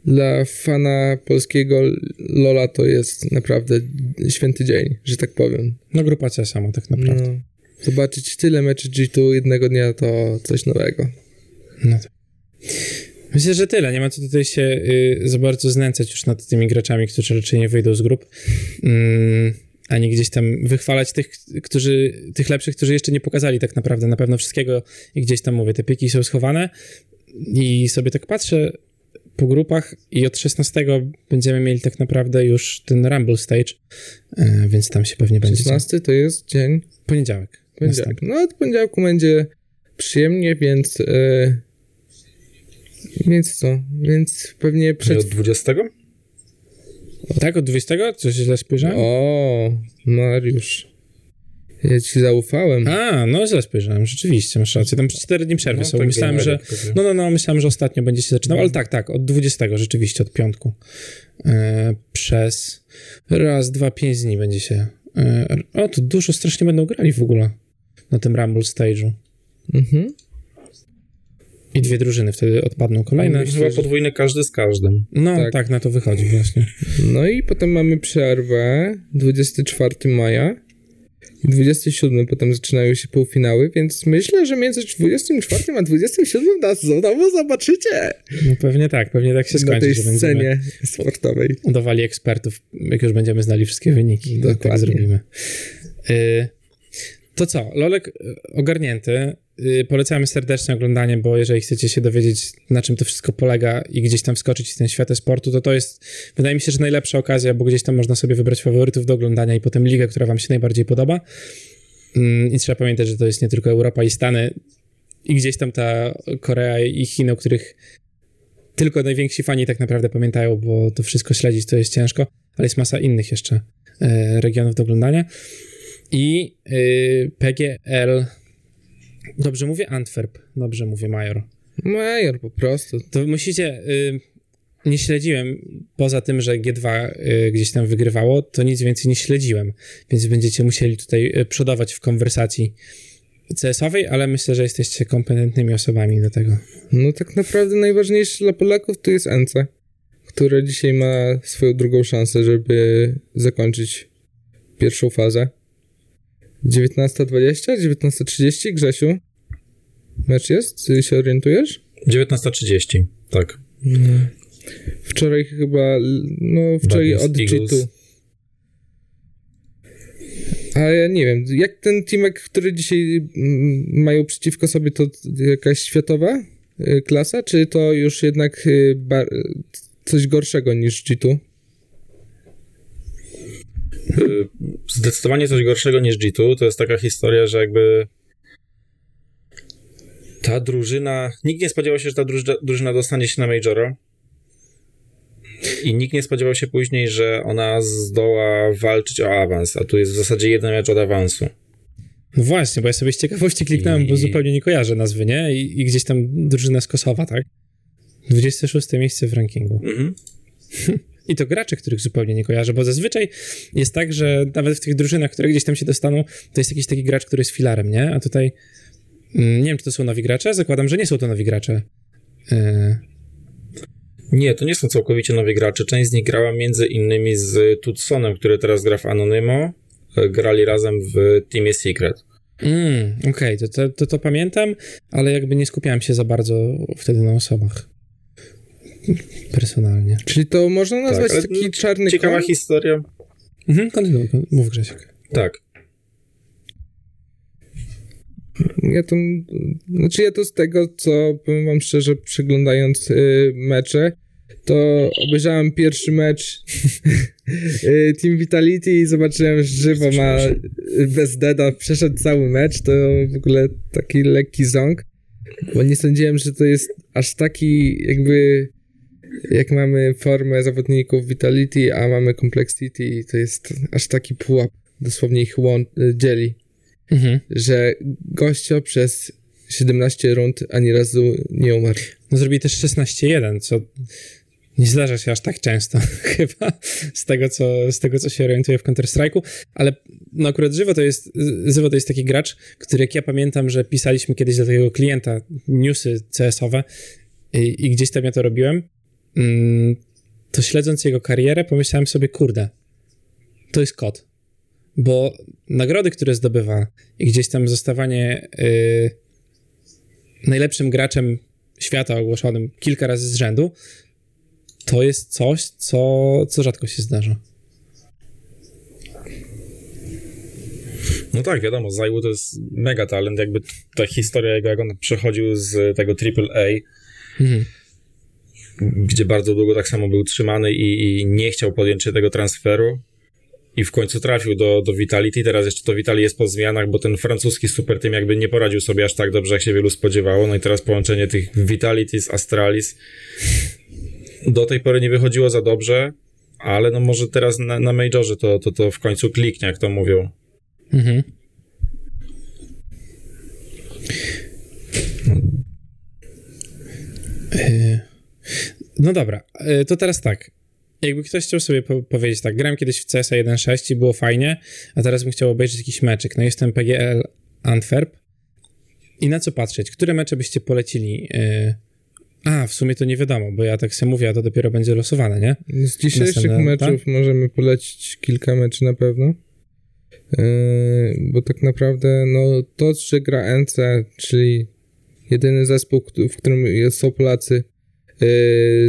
dla fana polskiego Lola to jest naprawdę święty dzień, że tak powiem. No grupa sama tak naprawdę. No, zobaczyć tyle meczy G2 jednego dnia to coś nowego. No. Myślę, że tyle. Nie ma co tutaj się y, za bardzo znęcać już nad tymi graczami, którzy raczej nie wyjdą z grup. Mm, ani gdzieś tam wychwalać tych, którzy, tych lepszych, którzy jeszcze nie pokazali tak naprawdę na pewno wszystkiego i gdzieś tam mówię, te piki są schowane i sobie tak patrzę po grupach i od 16 będziemy mieli tak naprawdę już ten Rumble Stage, e, więc tam się pewnie będzie... 16 to jest dzień Poniedziałek. Poniedziałek. No od poniedziałku będzie przyjemnie, więc e, więc co? Więc pewnie Przed... Od 20? Tak, od 20? Coś źle spojrzałem? O, Mariusz. Ja ci zaufałem. A, no źle spojrzałem, rzeczywiście, masz rację. Tam 4 dni przerwy No, są. tak myślałem, że. No, no, no, myślałem, że ostatnio będzie się zaczynał, ale tak, tak, od 20, rzeczywiście, od piątku. E, przez raz, dwa, pięć dni będzie się. E, o, tu dużo strasznie będą grali w ogóle na tym Rumble Stage'u. Mhm. I dwie drużyny wtedy odpadną kolejne. Myślę, Chyba podwójny każdy z każdym. No, tak. tak. na to wychodzi właśnie. No i potem mamy przerwę 24 maja i 27 potem zaczynają się półfinały, więc myślę, że między 24 a 27 nas znowu zobaczycie No pewnie tak, pewnie tak się skończy, na tej scenie sportowej. udawali ekspertów, jak już będziemy znali wszystkie wyniki. Tak, tak Dokładnie. zrobimy. Y, to co? Lolek y, ogarnięty. Y, Polecamy serdecznie oglądanie, bo jeżeli chcecie się dowiedzieć, na czym to wszystko polega i gdzieś tam wskoczyć w ten świat sportu, to to jest, wydaje mi się, że najlepsza okazja, bo gdzieś tam można sobie wybrać faworytów do oglądania i potem ligę, która wam się najbardziej podoba. Mm, I trzeba pamiętać, że to jest nie tylko Europa i Stany i gdzieś tam ta Korea i Chiny, o których tylko najwięksi fani tak naprawdę pamiętają, bo to wszystko śledzić to jest ciężko, ale jest masa innych jeszcze e, regionów do oglądania. I y, PGL, dobrze mówię Antwerp, dobrze mówię Major. Major po prostu. To musicie, y, nie śledziłem, poza tym, że G2 y, gdzieś tam wygrywało, to nic więcej nie śledziłem, więc będziecie musieli tutaj y, przodować w konwersacji CS-owej, ale myślę, że jesteście kompetentnymi osobami do tego. No tak naprawdę najważniejsze dla Polaków to jest NC, które dzisiaj ma swoją drugą szansę, żeby zakończyć pierwszą fazę. 19.20, 19.30, Grzesiu? Mecz jest? Ty się orientujesz? 19.30, tak. Wczoraj chyba, no wczoraj od. G2. A ja nie wiem, jak ten teamek, który dzisiaj mm, mają przeciwko sobie, to jakaś światowa y, klasa, czy to już jednak y, coś gorszego niż G2? Y, Zdecydowanie coś gorszego niż G2. To jest taka historia, że jakby ta drużyna. Nikt nie spodziewał się, że ta drużyna, drużyna dostanie się na Majora. I nikt nie spodziewał się później, że ona zdoła walczyć o awans, a tu jest w zasadzie jeden mecz od awansu. No właśnie, bo ja sobie z ciekawości kliknąłem, bo I- zupełnie nie kojarzę nazwy, nie? I, I gdzieś tam drużyna z Kosowa, tak? 26 miejsce w rankingu. Mhm. I to gracze, których zupełnie nie kojarzę, bo zazwyczaj jest tak, że nawet w tych drużynach, które gdzieś tam się dostaną, to jest jakiś taki gracz, który jest filarem, nie? A tutaj mm, nie wiem, czy to są nowi gracze, zakładam, że nie są to nowi gracze. Yy, Nie, to nie są całkowicie nowi gracze. Część z nich grała między innymi z Tutsonem, który teraz gra w Anonymo. E, Grali razem w Teamie Secret. mm, Okej, to, to, to to pamiętam, ale jakby nie skupiałem się za bardzo wtedy na osobach. Personalnie. Czyli to można nazwać ale, taki no, czarny Ciekawa koń? historia. Mhm, kontynuuj, kon- mów Grzesiek. Tak. Ja to, znaczy ja to z tego, co powiem wam szczerze, przeglądając y, mecze, to obejrzałem pierwszy mecz y, Team Vitality i zobaczyłem, że żywo ma bez deda, przeszedł cały mecz, to w ogóle taki lekki ząg, bo nie sądziłem, że to jest aż taki jakby jak mamy formę zawodników Vitality, a mamy Complexity, to jest aż taki pułap, dosłownie ich łą- dzieli Mhm. że gościo przez 17 rund ani razu nie umarł. No zrobili też 16-1, co nie zdarza się aż tak często chyba z tego, co, z tego, co się orientuję w Counter-Strike'u, ale no akurat Żywo to jest, Zywo to jest taki gracz, który jak ja pamiętam, że pisaliśmy kiedyś do tego klienta newsy CS-owe i, i gdzieś tam ja to robiłem, to śledząc jego karierę pomyślałem sobie, kurde, to jest kot. Bo nagrody, które zdobywa i gdzieś tam zostawanie y, najlepszym graczem świata ogłoszonym kilka razy z rzędu, to jest coś, co, co rzadko się zdarza. No tak, wiadomo, Zaiwu to jest mega talent, jakby ta historia jego, jak on przechodził z tego AAA, Mhm. Gdzie bardzo długo tak samo był trzymany i, i nie chciał podjąć się tego transferu i w końcu trafił do, do Vitality, teraz jeszcze to Vitality jest po zmianach, bo ten francuski super team jakby nie poradził sobie aż tak dobrze, jak się wielu spodziewało, no i teraz połączenie tych Vitality z Astralis do tej pory nie wychodziło za dobrze, ale no może teraz na, na Majorze to, to, to w końcu kliknie, jak to mówią. Mhm. Yy, No dobra, yy, to teraz tak. Jakby ktoś chciał sobie po- powiedzieć tak, grałem kiedyś w CS 1.6 i było fajnie, a teraz bym chciał obejrzeć jakiś meczyk. No jestem PGL Antwerp. I na co patrzeć? Które mecze byście polecili? Yy, A, w sumie to nie wiadomo, bo ja tak sobie mówię, a to dopiero będzie losowane, nie? Z dzisiejszych Następne, meczów możemy polecić kilka meczy na pewno. Yy, bo tak naprawdę, no to, że gra NC, czyli jedyny zespół, w którym jest- są Polacy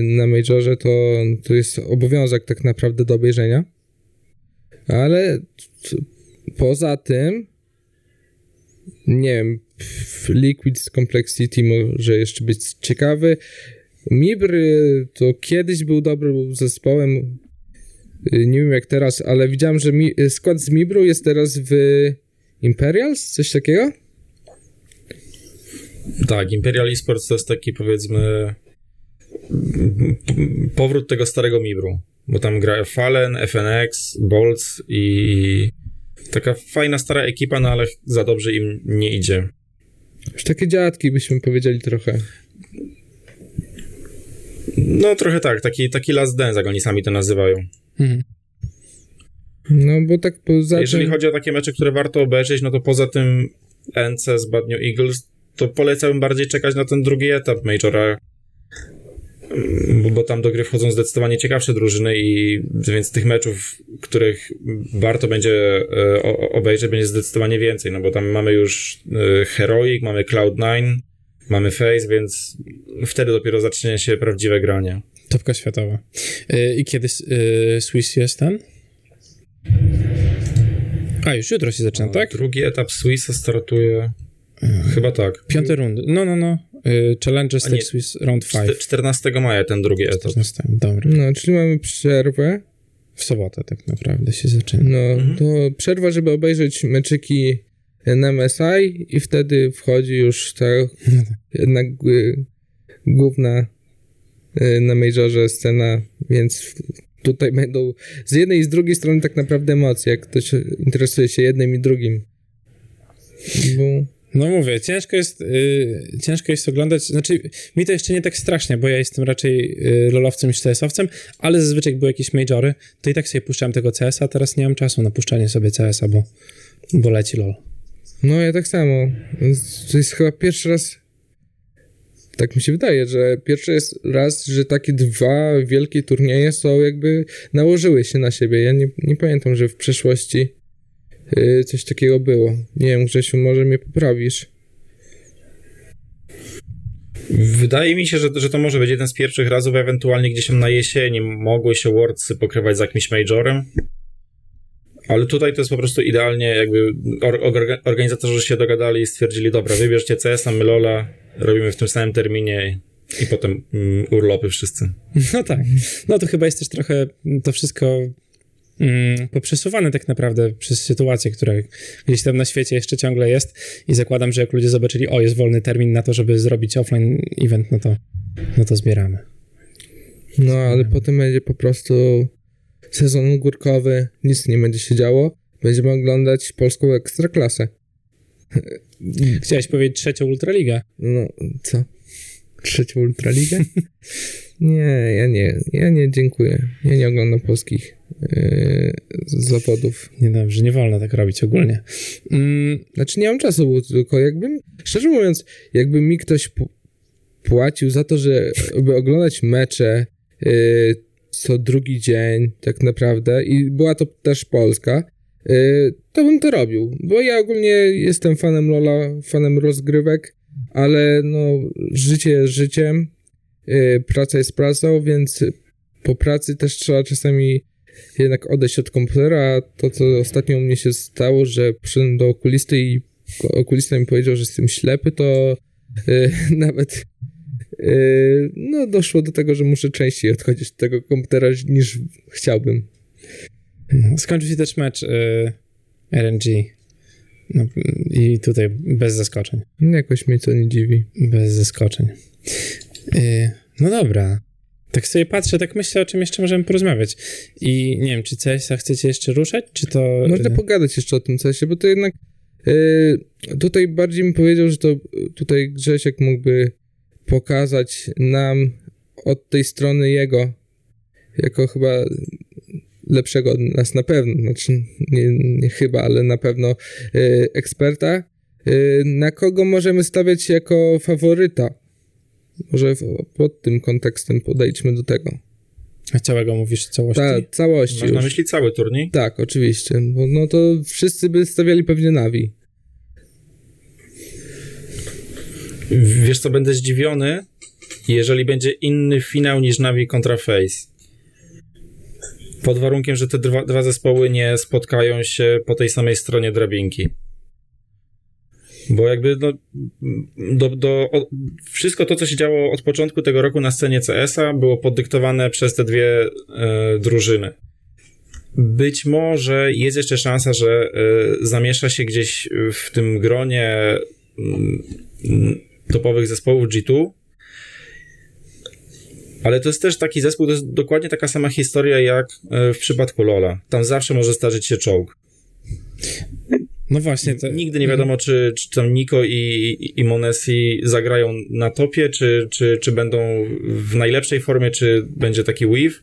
na Majorze, to, to jest obowiązek tak naprawdę do obejrzenia. Ale poza tym, nie wiem, Liquid Complexity może jeszcze być ciekawy. Mibr y, to kiedyś był dobrym zespołem, y, nie wiem jak teraz, ale widziałem, że mi, y, skład z Mibru jest teraz w Imperials, coś takiego? Tak, Imperial Esports to jest taki powiedzmy powrót tego starego Mibru, bo tam gra Fallen, FNX, Bolts i taka fajna stara ekipa, no ale za dobrze im nie idzie. Już takie dziadki byśmy powiedzieli trochę. No trochę tak, taki, taki last dance, jak oni sami to nazywają. Mhm. No bo tak poza Jeżeli tym... chodzi o takie mecze, które warto obejrzeć, no to poza tym NC z Bad New Eagles, to polecałbym bardziej czekać na ten drugi etap Majora, bo- bo tam do gry wchodzą zdecydowanie ciekawsze drużyny i więc tych meczów, których warto będzie o- obejrzeć, będzie zdecydowanie więcej, no bo tam mamy już e, Heroic, mamy Cloud9, mamy Face, więc wtedy dopiero zacznie się prawdziwe granie. Topka światowa. Y, I kiedy y, Swiss jest ten? A, już jutro się zaczyna, tak? Drugi etap Swissa startuje chyba tak. Piąte rundy. No, no, no. Y, Challenge A Stage nie. Swiss Round 5. Czte- 14 maja ten drugi etap. 14. Dobra. No, czyli mamy przerwę. W sobotę tak naprawdę się zaczyna. No, to przerwa, żeby obejrzeć meczyki na MSI i wtedy wchodzi już ta jednak y, główna y, na Majorze scena, więc tutaj będą z jednej i z drugiej strony tak naprawdę emocje, jak ktoś interesuje się jednym i drugim. Bo No mówię, ciężko jest, y, ciężko jest oglądać, znaczy mi to jeszcze nie tak strasznie, bo ja jestem raczej y, lolowcem niż CS-owcem, ale zazwyczaj były jakieś majory, to i tak sobie puszczałem tego CS-a, teraz nie mam czasu na puszczanie sobie CS-a, bo, bo leci lol. no ja tak samo. To jest chyba pierwszy raz tak mi się wydaje, że pierwszy jest raz, że takie dwa wielkie turnieje są jakby nałożyły się na siebie. Ja nie, nie pamiętam, że w przeszłości coś takiego było. Nie wiem, Grzesiu, może mnie poprawisz. Wydaje mi się, że, że to może być jeden z pierwszych razów, ewentualnie gdzieś tam na jesieni mogły się Worldsy pokrywać z jakimś majorem. Ale tutaj to jest po prostu idealnie, jakby or, orga- organizatorzy się dogadali i stwierdzili, dobra, wybierzcie CS, my Lola, robimy w tym samym terminie i, i potem mm, urlopy wszyscy. No tak, no to chyba jest też trochę to wszystko mm, poprzesuwane tak naprawdę przez sytuację, która gdzieś tam na świecie jeszcze ciągle jest i zakładam, że jak ludzie zobaczyli, o jest wolny termin na to, żeby zrobić offline event, no to, no to zbieramy. No, ale potem będzie po prostu sezon górkowy, nic nie będzie się działo. Będziemy oglądać polską ekstraklasę. Chciałeś powiedzieć trzecią Ultraligę. No, co? Trzecią Ultraligę? nie, ja nie, ja nie, dziękuję. Ja nie oglądam polskich yy, zawodów. Niedobrze, nie wolno tak robić ogólnie. Mm, Znaczy nie mam czasu, bo tylko jakbym, szczerze mówiąc, jakby mi ktoś płacił za to, żeby oglądać mecze yy, co drugi dzień, tak naprawdę, i była to też Polska, yy, to bym to robił, bo ja ogólnie jestem fanem Lola, fanem rozgrywek, ale no, życie jest życiem, praca jest pracą, więc po pracy też trzeba czasami jednak odejść od komputera. To, co ostatnio u mnie się stało, że przyszedłem do okulisty i okulista mi powiedział, że jestem ślepy, to yy, nawet yy, no, doszło do tego, że muszę częściej odchodzić od tego komputera niż chciałbym. no, skończył się też mecz y, RNG. No, I tutaj bez zaskoczeń. Jakoś mnie to nie dziwi. Bez zaskoczeń. Y, no dobra. Tak sobie patrzę, tak myślę, o czym jeszcze możemy porozmawiać. I nie wiem, czy CS-a chcecie jeszcze ruszać, czy to... Można pogadać jeszcze o tym cesie, bo to jednak yy, tutaj bardziej mi powiedział, że to tutaj Grzesiek mógłby pokazać nam od tej strony jego, jako chyba lepszego od nas na pewno, znaczy nie, nie chyba, ale na pewno yy, eksperta, yy, na kogo możemy stawiać jako faworyta. Może pod tym kontekstem podejdźmy do tego. A całego mówisz całości? Tak, całości Masz na myśli cały turniej? Tak, oczywiście. Bo, no to wszyscy by stawiali pewnie Navi. Wiesz co, będę zdziwiony, jeżeli będzie inny finał niż Navi kontra Face. Pod warunkiem, że te dwa, dwa zespoły nie spotkają się po tej samej stronie drabinki. Bo jakby no, do, do, o, wszystko to, co się działo od początku tego roku na scenie CS-a, było poddyktowane przez te dwie e, drużyny. Być może jest jeszcze szansa, że e, zamiesza się gdzieś w tym gronie mm, topowych zespołów G2. Ale to jest też taki zespół, to jest dokładnie taka sama historia jak e, w przypadku Lola. Tam zawsze może zdarzyć się czołg. No właśnie. Nigdy nie wiadomo, czy, czy tam Niko i, i Monesi zagrają na topie, czy, czy, czy będą w najlepszej formie, czy będzie taki weave.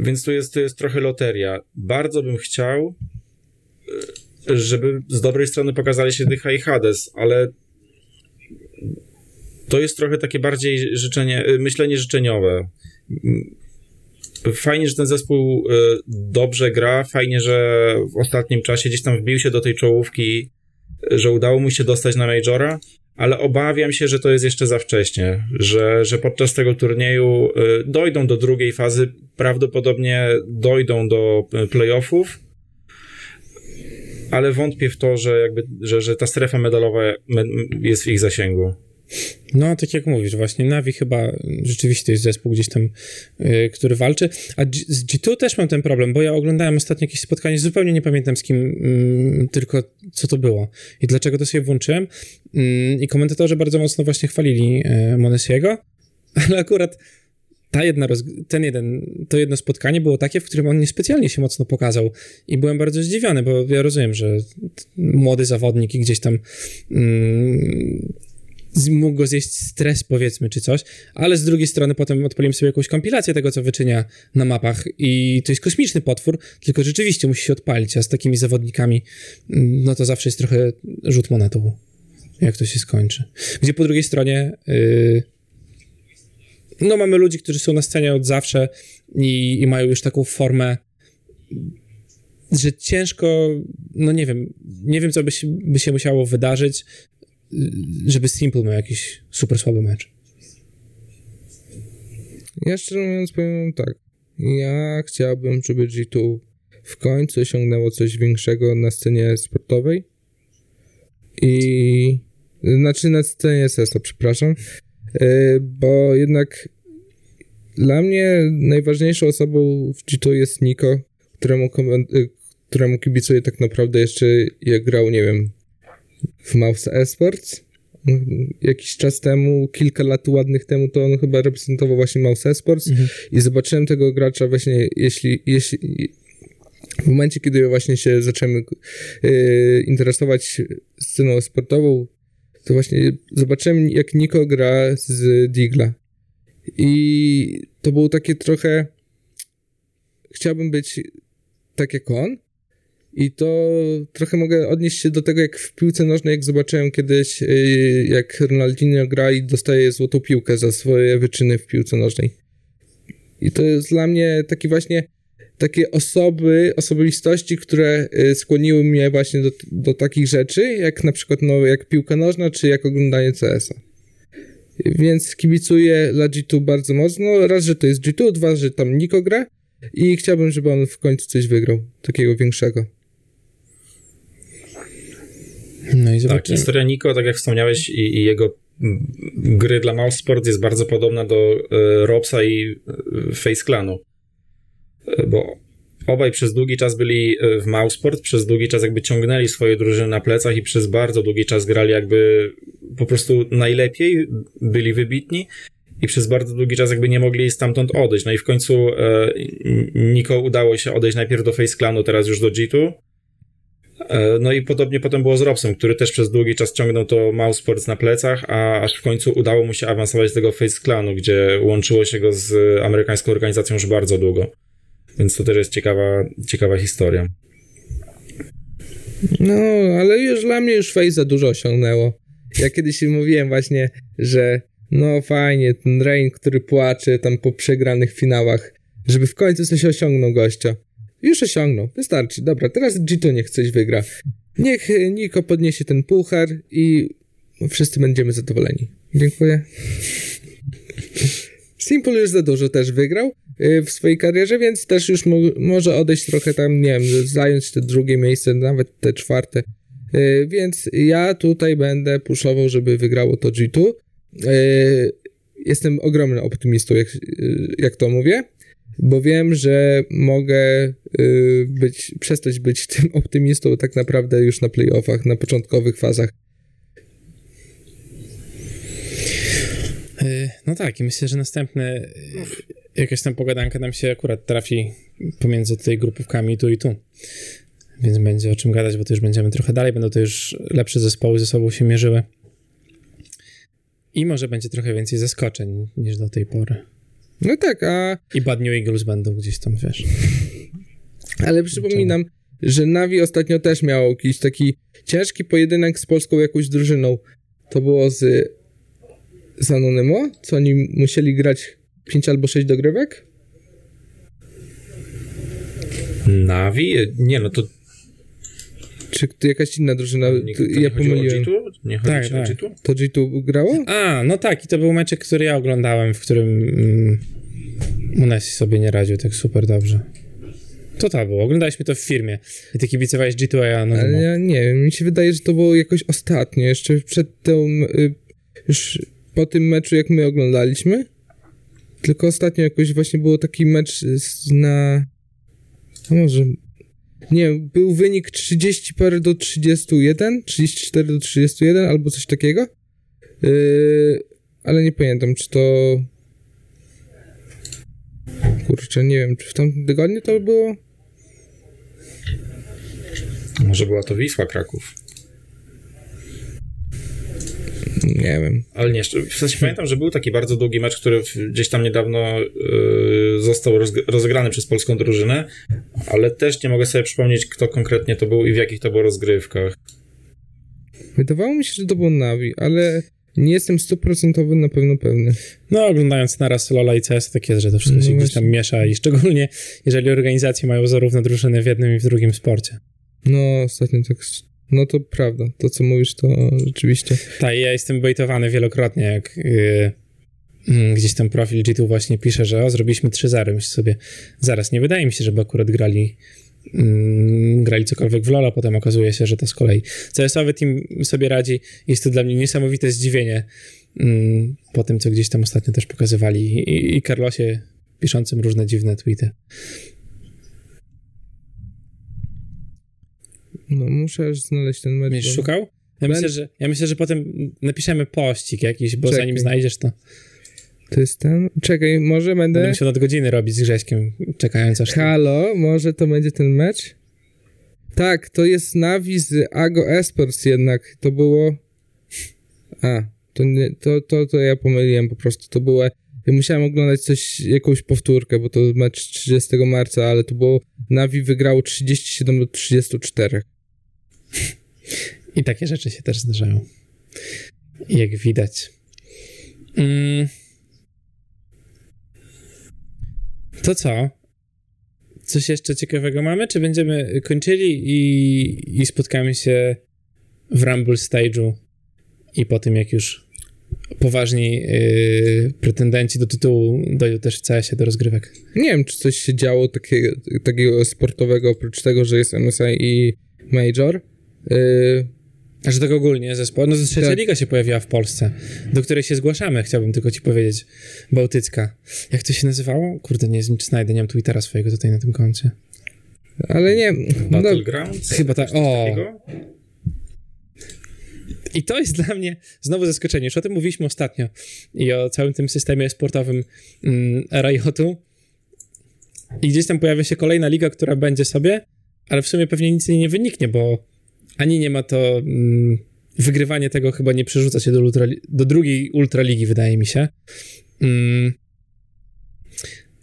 Więc tu jest, tu jest trochę loteria. Bardzo bym chciał, e, żeby z dobrej strony pokazali się Dycha i Hades, ale to jest trochę takie bardziej życzenie, myślenie życzeniowe. Fajnie, że ten zespół dobrze gra, fajnie, że w ostatnim czasie gdzieś tam wbił się do tej czołówki, że udało mu się dostać na Majora, ale obawiam się, że to jest jeszcze za wcześnie, że, że podczas tego turnieju dojdą do drugiej fazy, prawdopodobnie dojdą do playoffów, ale wątpię w to, że, jakby, że, że ta strefa medalowa jest w ich zasięgu. No, tak jak mówisz, właśnie Navi chyba rzeczywiście jest zespół gdzieś tam, yy, który walczy. A G z G2 też mam ten problem, bo ja oglądałem ostatnio jakieś spotkanie, zupełnie nie pamiętam z kim, yy, tylko co to było i dlaczego to sobie włączyłem. Yy, I komentatorzy bardzo mocno właśnie chwalili yy, Monesiego, ale akurat ta jedna ten jeden, to jedno spotkanie było takie, w którym on niespecjalnie się mocno pokazał i byłem bardzo zdziwiony, bo ja rozumiem, że młody zawodnik i gdzieś tam mm, mógł go zjeść stres, powiedzmy, czy coś, ale z drugiej strony potem odpaliłem sobie jakąś kompilację tego, co wyczynia na mapach i to jest kosmiczny potwór, tylko rzeczywiście musi się odpalić, a z takimi zawodnikami no to zawsze jest trochę rzut monetą, jak to się skończy. Gdzie po drugiej stronie yy, no mamy ludzi, którzy są na scenie od zawsze i, i mają już taką formę że ciężko, no nie wiem, nie wiem, co by się, by się musiało wydarzyć, żeby Simple miał jakiś super słaby mecz. Ja szczerze mówiąc powiem tak. Ja chciałbym, żeby G2 w końcu osiągnęło coś większego na scenie sportowej i znaczy na scenie SSA, przepraszam, bo jednak dla mnie najważniejszą osobą w G2 jest Niko, któremu, któremu kibicuję tak naprawdę jeszcze jak grał, nie wiem, w Mouse Esports. Jakiś czas temu, kilka lat ładnych temu, to on chyba reprezentował właśnie Mouse Esports mhm. i zobaczyłem tego gracza właśnie, jeśli, jeśli w momencie, kiedy właśnie się zaczęły yy, interesować sceną sportową, to właśnie zobaczyłem, jak Niko gra z Digla. I to było takie trochę. Chciałbym być tak jak on, i to trochę mogę odnieść się do tego, jak w piłce nożnej, jak zobaczyłem kiedyś, y, jak Ronaldinho gra i dostaje złotą piłkę za swoje wyczyny w piłce nożnej. I to jest dla mnie taki właśnie takie osoby, osobistości, które y, skłoniły mnie właśnie do, do takich rzeczy, jak na przykład no, jak piłka nożna, czy jak oglądanie CS-a. Więc kibicuję dla G2 bardzo mocno. Raz, że to jest G2, dwa, że tam Niko gra i chciałbym, żeby on w końcu coś wygrał, takiego większego. No i tak, historia Niko, tak jak wspomniałeś, i, i jego gry dla Mouse Sport jest bardzo podobna do e, Robsa i e, Face Clanu. E, bo obaj przez długi czas byli w Mouseport, przez długi czas jakby ciągnęli swoje drużyny na plecach i przez bardzo długi czas grali jakby po prostu najlepiej, byli wybitni i przez bardzo długi czas jakby nie mogli stamtąd odejść. No i w końcu e, Niko udało się odejść najpierw do Face Clanu, teraz już do G2. E, no i podobnie potem było z Robsem, który też przez długi czas ciągnął to Mouse Sports na plecach, a aż w końcu udało mu się awansować z tego Face Clanu, gdzie łączyło się go z amerykańską organizacją już bardzo długo. Więc to też jest ciekawa, ciekawa historia. No, ale już dla mnie już Face za dużo osiągnęło. Ja kiedyś mówiłem właśnie, że no fajnie, ten Rain, który płacze tam po przegranych finałach, żeby w końcu coś osiągnął gościa. Już osiągnął, wystarczy. Dobra, teraz G2 niech coś wygra. Niech e, Niko podniesie ten puchar i wszyscy będziemy zadowoleni. Dziękuję. Simple już za dużo też wygrał y, w swojej karierze, więc też już mo może odejść trochę tam, nie wiem, zająć te drugie miejsce, nawet te czwarte. Y, więc ja tutaj będę puszował, żeby wygrało to G2. Y, jestem ogromnym optymistą, jak, jak to mówię, bo wiem, że mogę być, przestać być tym optymistą tak naprawdę już na playoffach, na początkowych fazach Y, no tak, i myślę, że następny y, jakaś tam pogadanka nam się akurat trafi pomiędzy tutaj grupówkami tu i tu. Więc będzie o czym gadać, bo to już będziemy trochę dalej, będą to już lepsze zespoły ze sobą się mierzyły. I może będzie trochę więcej zaskoczeń niż do tej pory. No tak, a... I Bad New Eagles będą gdzieś tam, wiesz. Ale przypominam, że Navi ostatnio też miał jakiś taki ciężki pojedynek z polską jakąś drużyną. To było z z Anonymo? Co oni musieli grać 5 albo 6 dogrywek? Navi? Nie, no to... Czy jakaś inna drużyna? Nie, to ja pomyliłem. Nie chodzi tak, tak. o G2? To G2 grało? A, no tak, i to był meczek, który ja oglądałem, w którym mm, Munesi sobie nie radził tak super dobrze. To to było. Oglądaliśmy to w firmie. I ty kibicowałeś G2, a ja no. Ale ja nie wiem, mi się wydaje, że to było jakoś ostatnie, jeszcze przed tą y, już po tym meczu, jak my oglądaliśmy. Tylko ostatnio jakoś właśnie było taki mecz na... A może... Nie, był wynik 30 parę do 31, 34 do 31 albo coś takiego. Yy, ale nie pamiętam, czy to... Kurczę, nie wiem, czy w tamtym tygodniu to było? Może była to Wisła Kraków. Nie wiem. Ale nie, w sensie pamiętam, że był taki bardzo długi mecz, który gdzieś tam niedawno yy, został rozegrany przez polską drużynę, ale też nie mogę sobie przypomnieć, kto konkretnie to był i w jakich to było rozgrywkach. Wydawało mi się, że to był Navi, ale nie jestem stuprocentowy na pewno pewny. No, oglądając naraz Lola i CS, tak jest, że to wszystko no się gdzieś tam miesza i szczególnie jeżeli organizacje mają zarówno drużyny w jednym i w drugim sporcie. No, ostatnio tak no to prawda, to co mówisz, to rzeczywiście. Tak, ja jestem bejtowany wielokrotnie, jak yy, gdzieś tam profil G2 właśnie pisze, że o, zrobiliśmy 3-0. Myślę sobie, zaraz, nie wydaje mi się, żeby akurat grali yy, grali cokolwiek w LoL, a potem okazuje się, że to z kolei CS-owy team sobie radzi. Jest to dla mnie niesamowite zdziwienie yy, po tym, co gdzieś tam ostatnio też pokazywali i, i Carlosie piszącym różne dziwne tweety. No, muszę znaleźć ten mecz. Będziesz bo... szukał? Ja myślę, że, ja myślę, że potem napiszemy pościg jakiś, bo Czekaj. zanim znajdziesz to... To jest ten... Czekaj, może będę... Będę musiał od godziny robić z Grześkiem, czekając aż... Halo, może to będzie ten mecz? Tak, to jest Navi z Ago Esports jednak. To było... A, to, nie, to, to, to ja pomyliłem po prostu. To było... Ja musiałem oglądać coś, jakąś powtórkę, bo to mecz 30 marca, ale to było... Navi wygrało 37 do 34. I takie rzeczy się też zdarzają. Jak widać. Mm. To co? Coś jeszcze ciekawego mamy? Czy będziemy kończyli i, i spotkamy się w Rumble Stage'u i po tym, jak już poważni yy, pretendenci do tytułu dojdą też w CS-ie do rozgrywek? Nie wiem, czy coś się działo takiego, takiego sportowego, oprócz tego, że jest MSI i Major. Yy, a że tak ogólnie zespół. No trzecia tak. liga się pojawiła w Polsce, do której się zgłaszamy, chciałbym tylko ci powiedzieć. Bałtycka. Jak to się nazywało? Kurde, nie czy znajdę, nie mam Twittera swojego tutaj na tym koncie. Ale nie... No, Battlegrounds? No, chyba tak, o... I to jest dla mnie znowu zaskoczenie. Już o tym mówiliśmy ostatnio i o całym tym systemie sportowym mm, Riotu. I gdzieś tam pojawia się kolejna liga, która będzie sobie, ale w sumie pewnie nic nie wyniknie, bo ani nie ma to. Mm, wygrywanie tego chyba nie przerzuca się do, ultra, do drugiej ultraligi, wydaje mi się. Mm,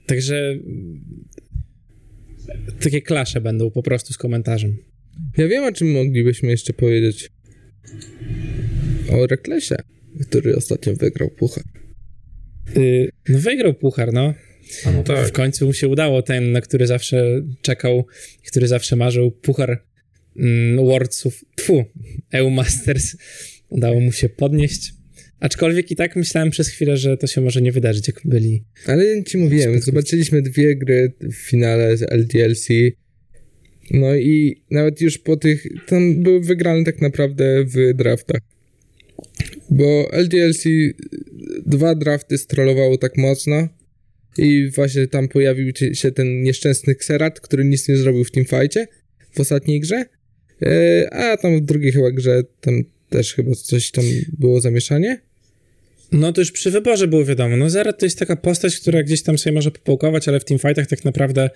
także takie klasze będą po prostu z komentarzem. Ja wiem, o czym moglibyśmy jeszcze powiedzieć. O Reklesie. który ostatnio wygrał puchar. Y, no wygrał puchar, no. No tak. W końcu mu się udało ten, na który zawsze czekał, który zawsze marzył, puchar mm, Worldsów, tfu, EU Masters. Udało mu się podnieść. Aczkolwiek i tak myślałem przez chwilę, że to się może nie wydarzyć, jak byli. Ale ci mówiłem, zobaczyliśmy dwie gry w finale z LDLC. No i nawet już po tych, tam były wygrane tak naprawdę w draftach. Bo LDLC dwa drafty strollowało tak mocno i właśnie tam pojawił się ten nieszczęsny Xerat, który nic nie zrobił w teamfightie w ostatniej grze. E, a tam w drugiej chyba grze tam też chyba coś tam było zamieszanie. No to już przy wyborze było wiadomo. No Zerat to jest taka postać, która gdzieś tam sobie może popołkować, ale w teamfightach tak naprawdę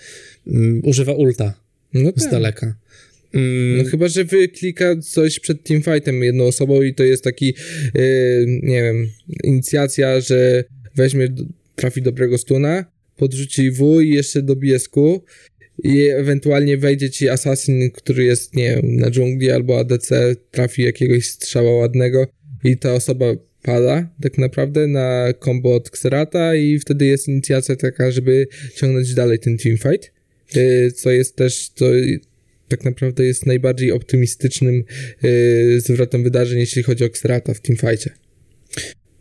um, używa ulta No z tak. daleka. Mm, No chyba, że wyklika coś przed teamfightem jedną osobą i to jest taki, yy, nie wiem, inicjacja, że weźmie, trafi dobrego stuna, podrzuci W i jeszcze dobije z Q i ewentualnie wejdzie ci assassin, który jest, nie wiem, na dżungli albo ADC, trafi jakiegoś strzała ładnego i ta osoba pada tak naprawdę na combo od Xerata i wtedy jest inicjacja taka, żeby ciągnąć dalej ten teamfight, yy, co jest też, to tak naprawdę jest najbardziej optymistycznym yy, zwrotem wydarzeń, jeśli chodzi o Xerata w teamfightie.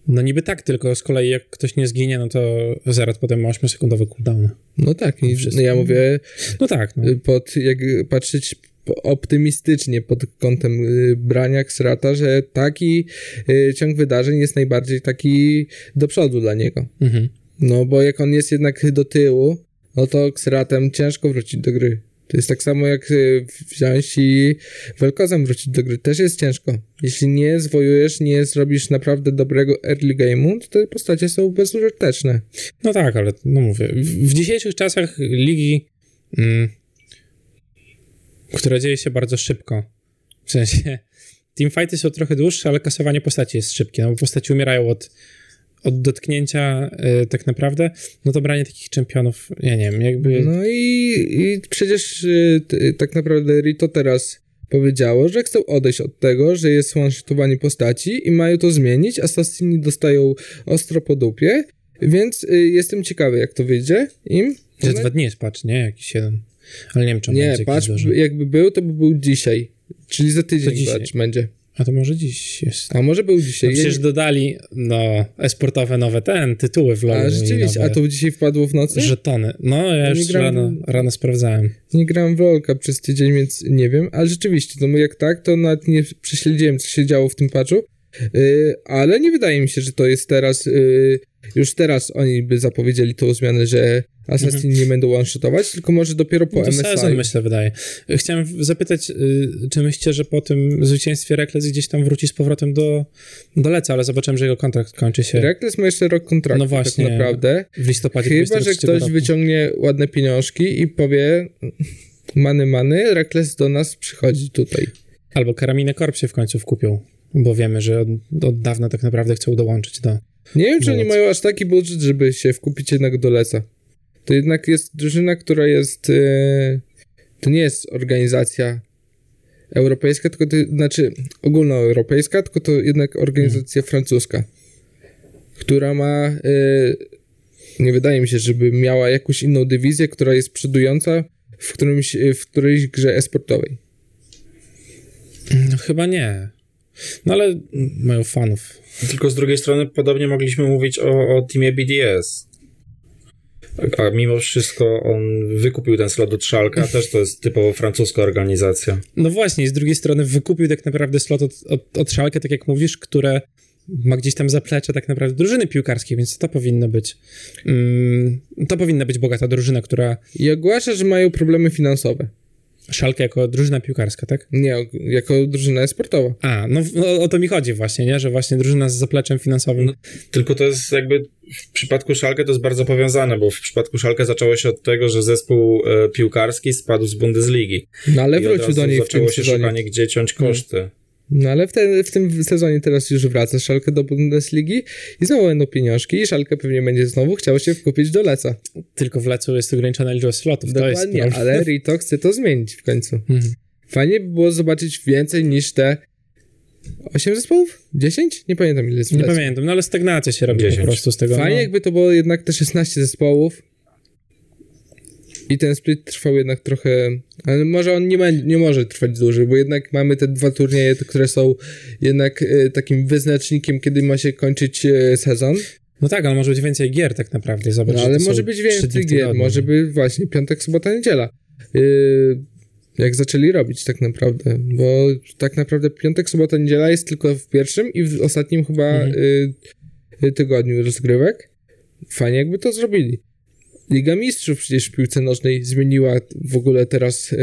No niby tak, tylko z kolei jak ktoś nie zginie, no to Zerat potem ma 8-sekundowy cooldown. No tak, i, no ja mówię No tak, no. pod, jak patrzeć optymistycznie pod kątem y, brania Xerata, że taki y, ciąg wydarzeń jest najbardziej taki do przodu dla niego. Mhm. No bo jak on jest jednak do tyłu, no to Xeratem ciężko wrócić do gry. To jest tak samo jak y, wziąć i Velkozem wrócić do gry. Też jest ciężko. Jeśli nie zwojujesz, nie zrobisz naprawdę dobrego early game'u, to te postacie są bezużyteczne. No tak, ale no mówię, w, w dzisiejszych czasach ligi, mm, która dzieje się bardzo szybko, w sensie teamfighty są trochę dłuższe, ale kasowanie postaci jest szybkie, no bo postaci umierają od, od dotknięcia y, tak naprawdę, no to branie takich czempionów, ja nie wiem, jakby... No i, i przecież y, t, tak naprawdę Rito teraz powiedziało, że chcą odejść od tego, że jest one postaci i mają to zmienić. Assassini dostają ostro po dupie, więc y, jestem ciekawy, jak to wyjdzie im. Za dwa dni jest patch, nie? Jakiś jeden. Ale nie wiem, czy on Nie, duży. jakby był, to by był dzisiaj. Czyli za tydzień patch będzie. A to może dziś jest. A może był No dzisiaj. przecież dodali, no, esportowe nowe ten, tytuły w LoL. a rzeczywiście, a to dzisiaj wpadło w nocy? Żetony. No, ja już rano, rano sprawdzałem. Nie grałem w LoLka przez tydzień, więc nie wiem, ale rzeczywiście, no jak tak, to nawet nie prześledziłem, co się działo w tym patchu, yy, ale nie wydaje mi się, że to jest teraz, yy, już teraz oni by zapowiedzieli tą zmianę, że Assassin nie będą one-shotować, tylko może dopiero po No to MSI. sezon, myślę, wydaje. Chciałem zapytać, y, czy myślicie, że po tym zwycięstwie Rekles gdzieś tam wróci z powrotem do, do Leca, ale zobaczyłem, że jego kontrakt kończy się Reckless ma jeszcze rok kontraktu, No właśnie. tak naprawdę. w listopadzie Chyba, że 2023 ktoś roku. wyciągnie ładne pieniążki i powie many, many, Reckless do nas przychodzi tutaj. Albo Karaminę Korp się w końcu wkupią, bo wiemy, że od, od dawna tak naprawdę chcą dołączyć do... Nie wiem, czy oni mają aż taki budżet, żeby się wkupić jednak do Leca. To jednak jest drużyna, która jest. E, to nie jest organizacja europejska, tylko to znaczy ogólnoeuropejska, tylko to jednak organizacja francuska, która ma. E, nie wydaje mi się, żeby miała jakąś inną dywizję, która jest przodująca w, którymś, w którejś grze esportowej. No chyba nie. No ale mają fanów. Tylko z drugiej strony podobnie mogliśmy mówić o, o teamie BDS. A mimo wszystko on wykupił ten slot od Szalka, też to jest typowo francuska organizacja. No właśnie, z drugiej strony wykupił tak naprawdę slot od, od, od Szalkę, tak jak mówisz, które ma gdzieś tam zaplecze tak naprawdę drużyny piłkarskiej, więc to powinno być mm, to powinna być bogata drużyna, która I ogłasza, że mają problemy finansowe. Szalkę jako drużyna piłkarska, tak? Nie, jako drużyna esportowa. A, no, no o to mi chodzi właśnie, nie? Że właśnie drużyna z zapleczem finansowym. No, Tylko to jest jakby w przypadku Szalkę to jest bardzo powiązane, bo w przypadku Szalkę zaczęło się od tego, że zespół e, piłkarski spadł z Bundesligi. No ale I wrócił do niej w zaczęło się szukanie, gdzie ciąć koszty. No ale w, te, w tym sezonie teraz już wraca Szalkę do Bundesligi i znowu będą pieniążki i Szalkę pewnie będzie znowu chciał się wkupić do Leca. Tylko w Lecu jest ograniczona liczba slotów. To jest Dokładnie, ale Rito chce to zmienić w końcu. Mhm. Fajnie by było zobaczyć więcej niż te 8 zespołów? 10? Nie pamiętam ile jest w Nie pamiętam, no ale stagnacja się robi 10. po prostu z tego. Fajnie no. jakby to było jednak te 16 zespołów i ten split trwał jednak trochę, ale może on nie, ma, nie może trwać dłużej, bo jednak mamy te dwa turnieje, które są jednak e, takim wyznacznikiem, kiedy ma się kończyć e, sezon. No tak, ale może być więcej gier tak naprawdę. Zobacz, No, ale może być więcej gier, tygodniu. może by właśnie piątek, sobota, niedziela. Yy, jak zaczęli robić tak naprawdę, bo tak naprawdę piątek, sobota, niedziela jest tylko w pierwszym i w ostatnim chyba Mhm. tygodniu rozgrywek. Fajnie jakby to zrobili. Liga Mistrzów przecież w piłce nożnej zmieniła w ogóle teraz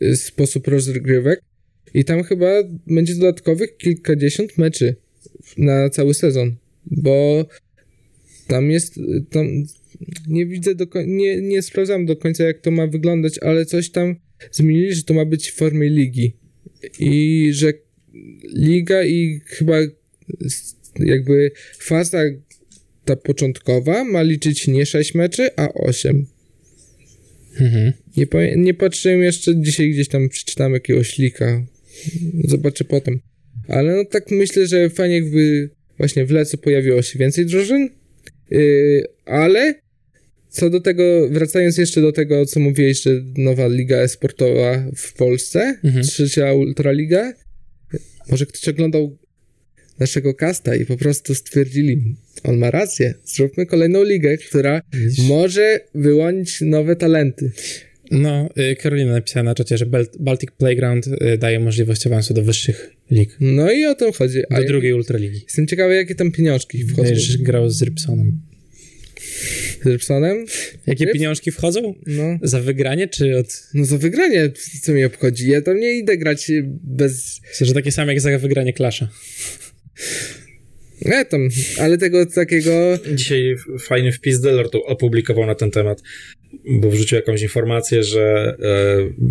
yy, sposób rozgrywek i tam chyba będzie dodatkowych kilkadziesiąt meczy na cały sezon, bo tam jest, tam nie widzę do nie, nie sprawdzam do końca jak to ma wyglądać, ale coś tam zmienili, że to ma być w formie ligi i że liga i chyba jakby faza ta początkowa ma liczyć nie 6 meczy, a 8. Mhm. Nie, nie patrzyłem jeszcze, dzisiaj gdzieś tam przeczytałem jakiegoś lika. Zobaczę potem. Ale no tak myślę, że fajnie jakby właśnie w Lecu pojawiło się więcej drużyn, yy, ale co do tego, wracając jeszcze do tego, co mówiłeś, że nowa liga esportowa w Polsce, Mhm. trzecia ultraliga, może ktoś oglądał naszego casta i po prostu stwierdzili, on ma rację, zróbmy kolejną ligę, która może wyłonić nowe talenty. No, y, Karolina napisała na czacie, że Bal- Baltic Playground y, daje możliwość awansu do wyższych lig. No i o tym chodzi. A Do ja- drugiej ultraligi. Jestem ciekawy, jakie tam pieniążki wchodzą. Będziesz grał z Rybsonem. Z Rybsonem? Jakie Ryb- pieniążki wchodzą? No. Za wygranie, czy od... No za wygranie, co mnie obchodzi. Ja tam nie idę grać bez... Myślę, że takie same jak za wygranie Klasza. Nie tam, ale tego takiego... Dzisiaj fajny wpis Deloitte opublikował na ten temat, bo wrzucił jakąś informację, że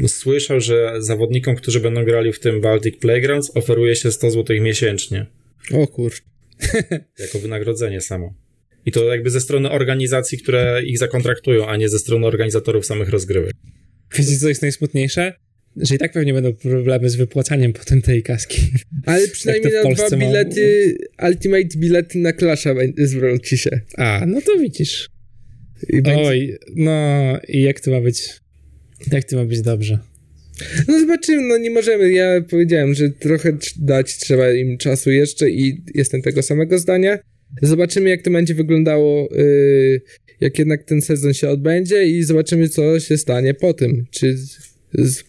e, słyszał, że zawodnikom, którzy będą grali w tym Baltic Playgrounds, oferuje się 100 zł miesięcznie O kurcz. jako wynagrodzenie samo. I to jakby ze strony organizacji, które ich zakontraktują, a nie ze strony organizatorów samych rozgrywek. Wiecie, co jest najsmutniejsze? Że i tak pewnie będą problemy z wypłacaniem potem tej kaski. Ale przynajmniej na dwa ma- bilety, Ultimate bilety na Clasha będzie- zwróci się. A, no to widzisz. I będzie... Oj, no i jak to ma być? Jak to ma być dobrze? No zobaczymy, no nie możemy. Ja powiedziałem, że trochę dać trzeba im czasu jeszcze i jestem tego samego zdania. Zobaczymy, jak to będzie wyglądało, yy, jak jednak ten sezon się odbędzie i zobaczymy, co się stanie po tym. Czy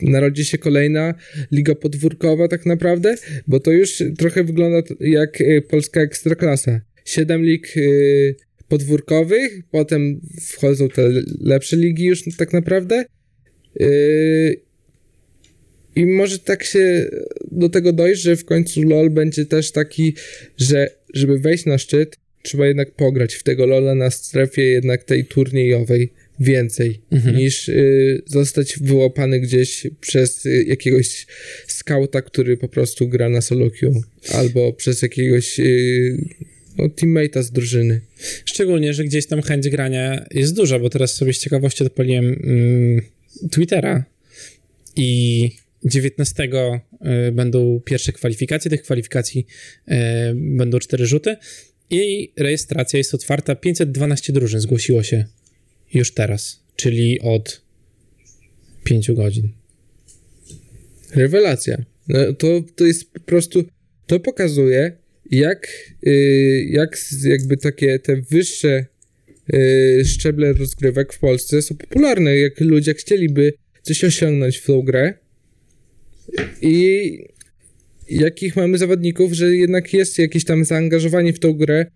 narodzi się kolejna liga podwórkowa tak naprawdę? Bo to już trochę wygląda jak y, polska ekstraklasa. Siedem lig y, podwórkowych, potem wchodzą te lepsze ligi już tak naprawdę. Yy, i może tak się do tego dojść, że w końcu LOL będzie też taki, że żeby wejść na szczyt, trzeba jednak pograć w tego LOLa na strefie jednak tej turniejowej więcej Mhm. niż y, zostać wyłapany gdzieś przez y, jakiegoś skauta, który po prostu gra na solo queue, albo przez jakiegoś y, no, teammate'a z drużyny. Szczególnie, że gdzieś tam chęć grania jest duża, bo teraz sobie z ciekawości odpaliłem mm, Twittera i 19 y, będą pierwsze kwalifikacje. Tych kwalifikacji y, będą cztery rzuty i rejestracja jest otwarta. 512 drużyn zgłosiło się już teraz, czyli od 5 godzin. Rewelacja. No, to, to jest po prostu, to pokazuje, jak, y, jak jakby takie te wyższe y, szczeble rozgrywek w Polsce są popularne, jak ludzie chcieliby coś osiągnąć w tą grę i jakich mamy zawodników, że jednak jest jakieś tam zaangażowanie w tą grę,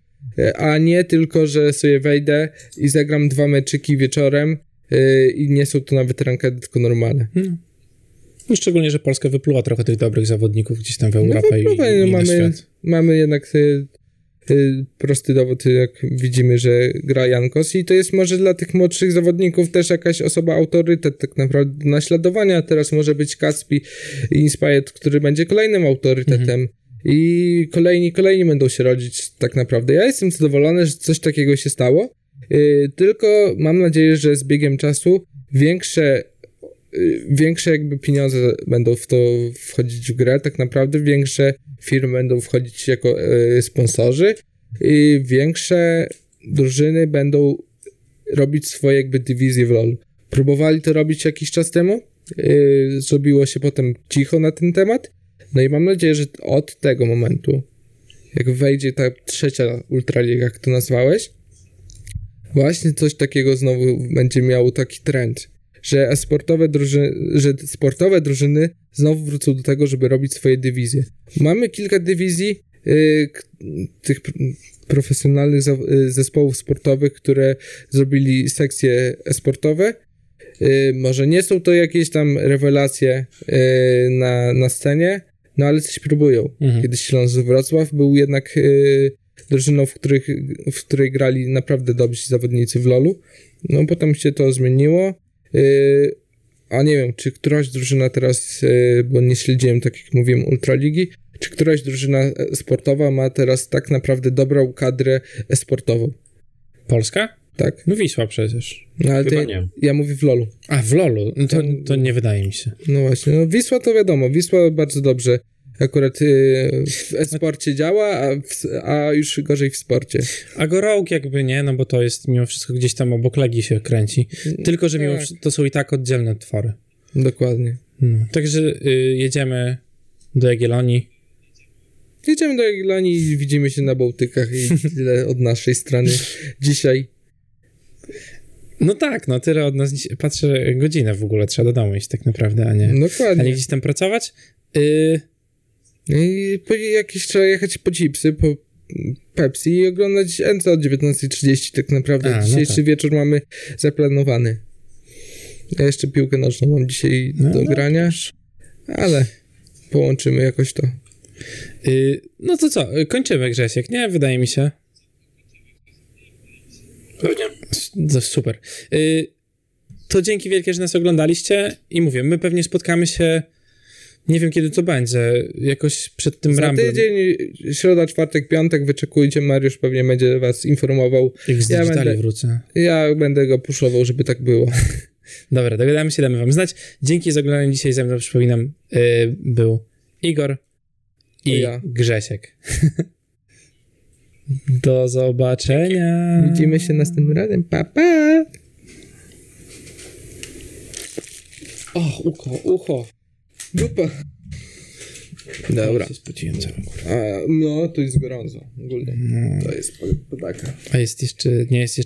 a nie tylko, że sobie wejdę i zagram dwa meczyki wieczorem y, i nie są to nawet rankedy, tylko normalne. No, szczególnie, że Polska wypluła trochę tych dobrych zawodników gdzieś tam w No Europę i, wypływaj, i, no i na mamy, mamy jednak y, y, prosty dowód, jak widzimy, że gra Jankos i to jest może dla tych młodszych zawodników też jakaś osoba autorytet tak naprawdę do naśladowania. Teraz może być Kaspi Inspired, który będzie kolejnym autorytetem. I kolejni, kolejni będą się rodzić tak naprawdę. Ja jestem zadowolony, że coś takiego się stało. Y, tylko mam nadzieję, że z biegiem czasu większe y, większe jakby pieniądze będą w to wchodzić w grę, tak naprawdę większe firmy będą wchodzić jako y, sponsorzy i większe drużyny będą robić swoje jakby dywizje w LoL. Próbowali to robić jakiś czas temu, zrobiło się potem cicho na ten temat, no i mam nadzieję, że od tego momentu, jak wejdzie ta trzecia Ultraliga, jak to nazwałeś, właśnie coś takiego znowu będzie miało taki trend, że sportowe drużyny, że sportowe drużyny znowu wrócą do tego, żeby robić swoje dywizje. Mamy kilka dywizji y, k- tych pr- profesjonalnych za- y, zespołów sportowych, które zrobili sekcje sportowe. Y, może nie są to jakieś tam rewelacje y, na, na scenie, no ale coś próbują. Mhm. Kiedyś Śląsk Wrocław był jednak y, drużyną, w, których, w której grali naprawdę dobrzy zawodnicy w LoLu. No potem się to zmieniło. Y, a nie wiem, czy któraś drużyna teraz, y, bo nie śledziłem, tak jak mówiłem, Ultraligi, czy któraś drużyna sportowa ma teraz tak naprawdę dobrą kadrę sportową, Polska? Tak? No Wisła przecież. No ale Chyba to, nie. ja mówię w LoLu. A, w LoLu. No to, to nie wydaje mi się. No właśnie, no Wisła to wiadomo, Wisła bardzo dobrze akurat y, w e-sporcie działa, a, w, a już gorzej w sporcie. A go Rogue jakby nie, no bo to jest mimo wszystko gdzieś tam obok Legii się kręci. Tylko, że mimo Tak. wszystko to są i tak oddzielne twory. Dokładnie. No. Także y, jedziemy do Jagiellonii. Jedziemy do Jagiellonii i widzimy się na Bałtykach i tyle od naszej strony dzisiaj. No tak, no tyle od nas patrzę godzinę w ogóle, trzeba do domu iść tak naprawdę, a nie, a nie Dokładnie. gdzieś tam pracować. Y, I po, jakieś trzeba jechać po chipsy, po Pepsi i oglądać NC od 19.30 tak naprawdę. A, no Dzisiejszy tak. wieczór mamy zaplanowany. Ja jeszcze piłkę nożną mam dzisiaj No, do no, grania, ale połączymy jakoś to. y, no to co, kończymy Grzesiek, nie? Wydaje mi się. Pewnie. Super. Y, to dzięki wielkie, że nas oglądaliście i mówię, my pewnie spotkamy się, nie wiem kiedy to będzie, jakoś przed tym Za Ramblem. tydzień, środa, czwartek, piątek, wyczekujcie, Mariusz pewnie będzie was informował. Jak z Ja będę- wrócę. Ja będę go puszował, żeby tak było. Dobra, dogadamy się, damy wam znać. Dzięki za oglądanie dzisiaj ze mną, przypominam, y, był Igor i ja. Grzesiek. Do zobaczenia. Widzimy się następnym razem. Pa, pa! O, ucho, ucho. Dupa. Dobra. Ja się spociłem cały, no, tu jest gorąco. Ogólnie. No. To jest podaka. A jest jeszcze, nie jest jeszcze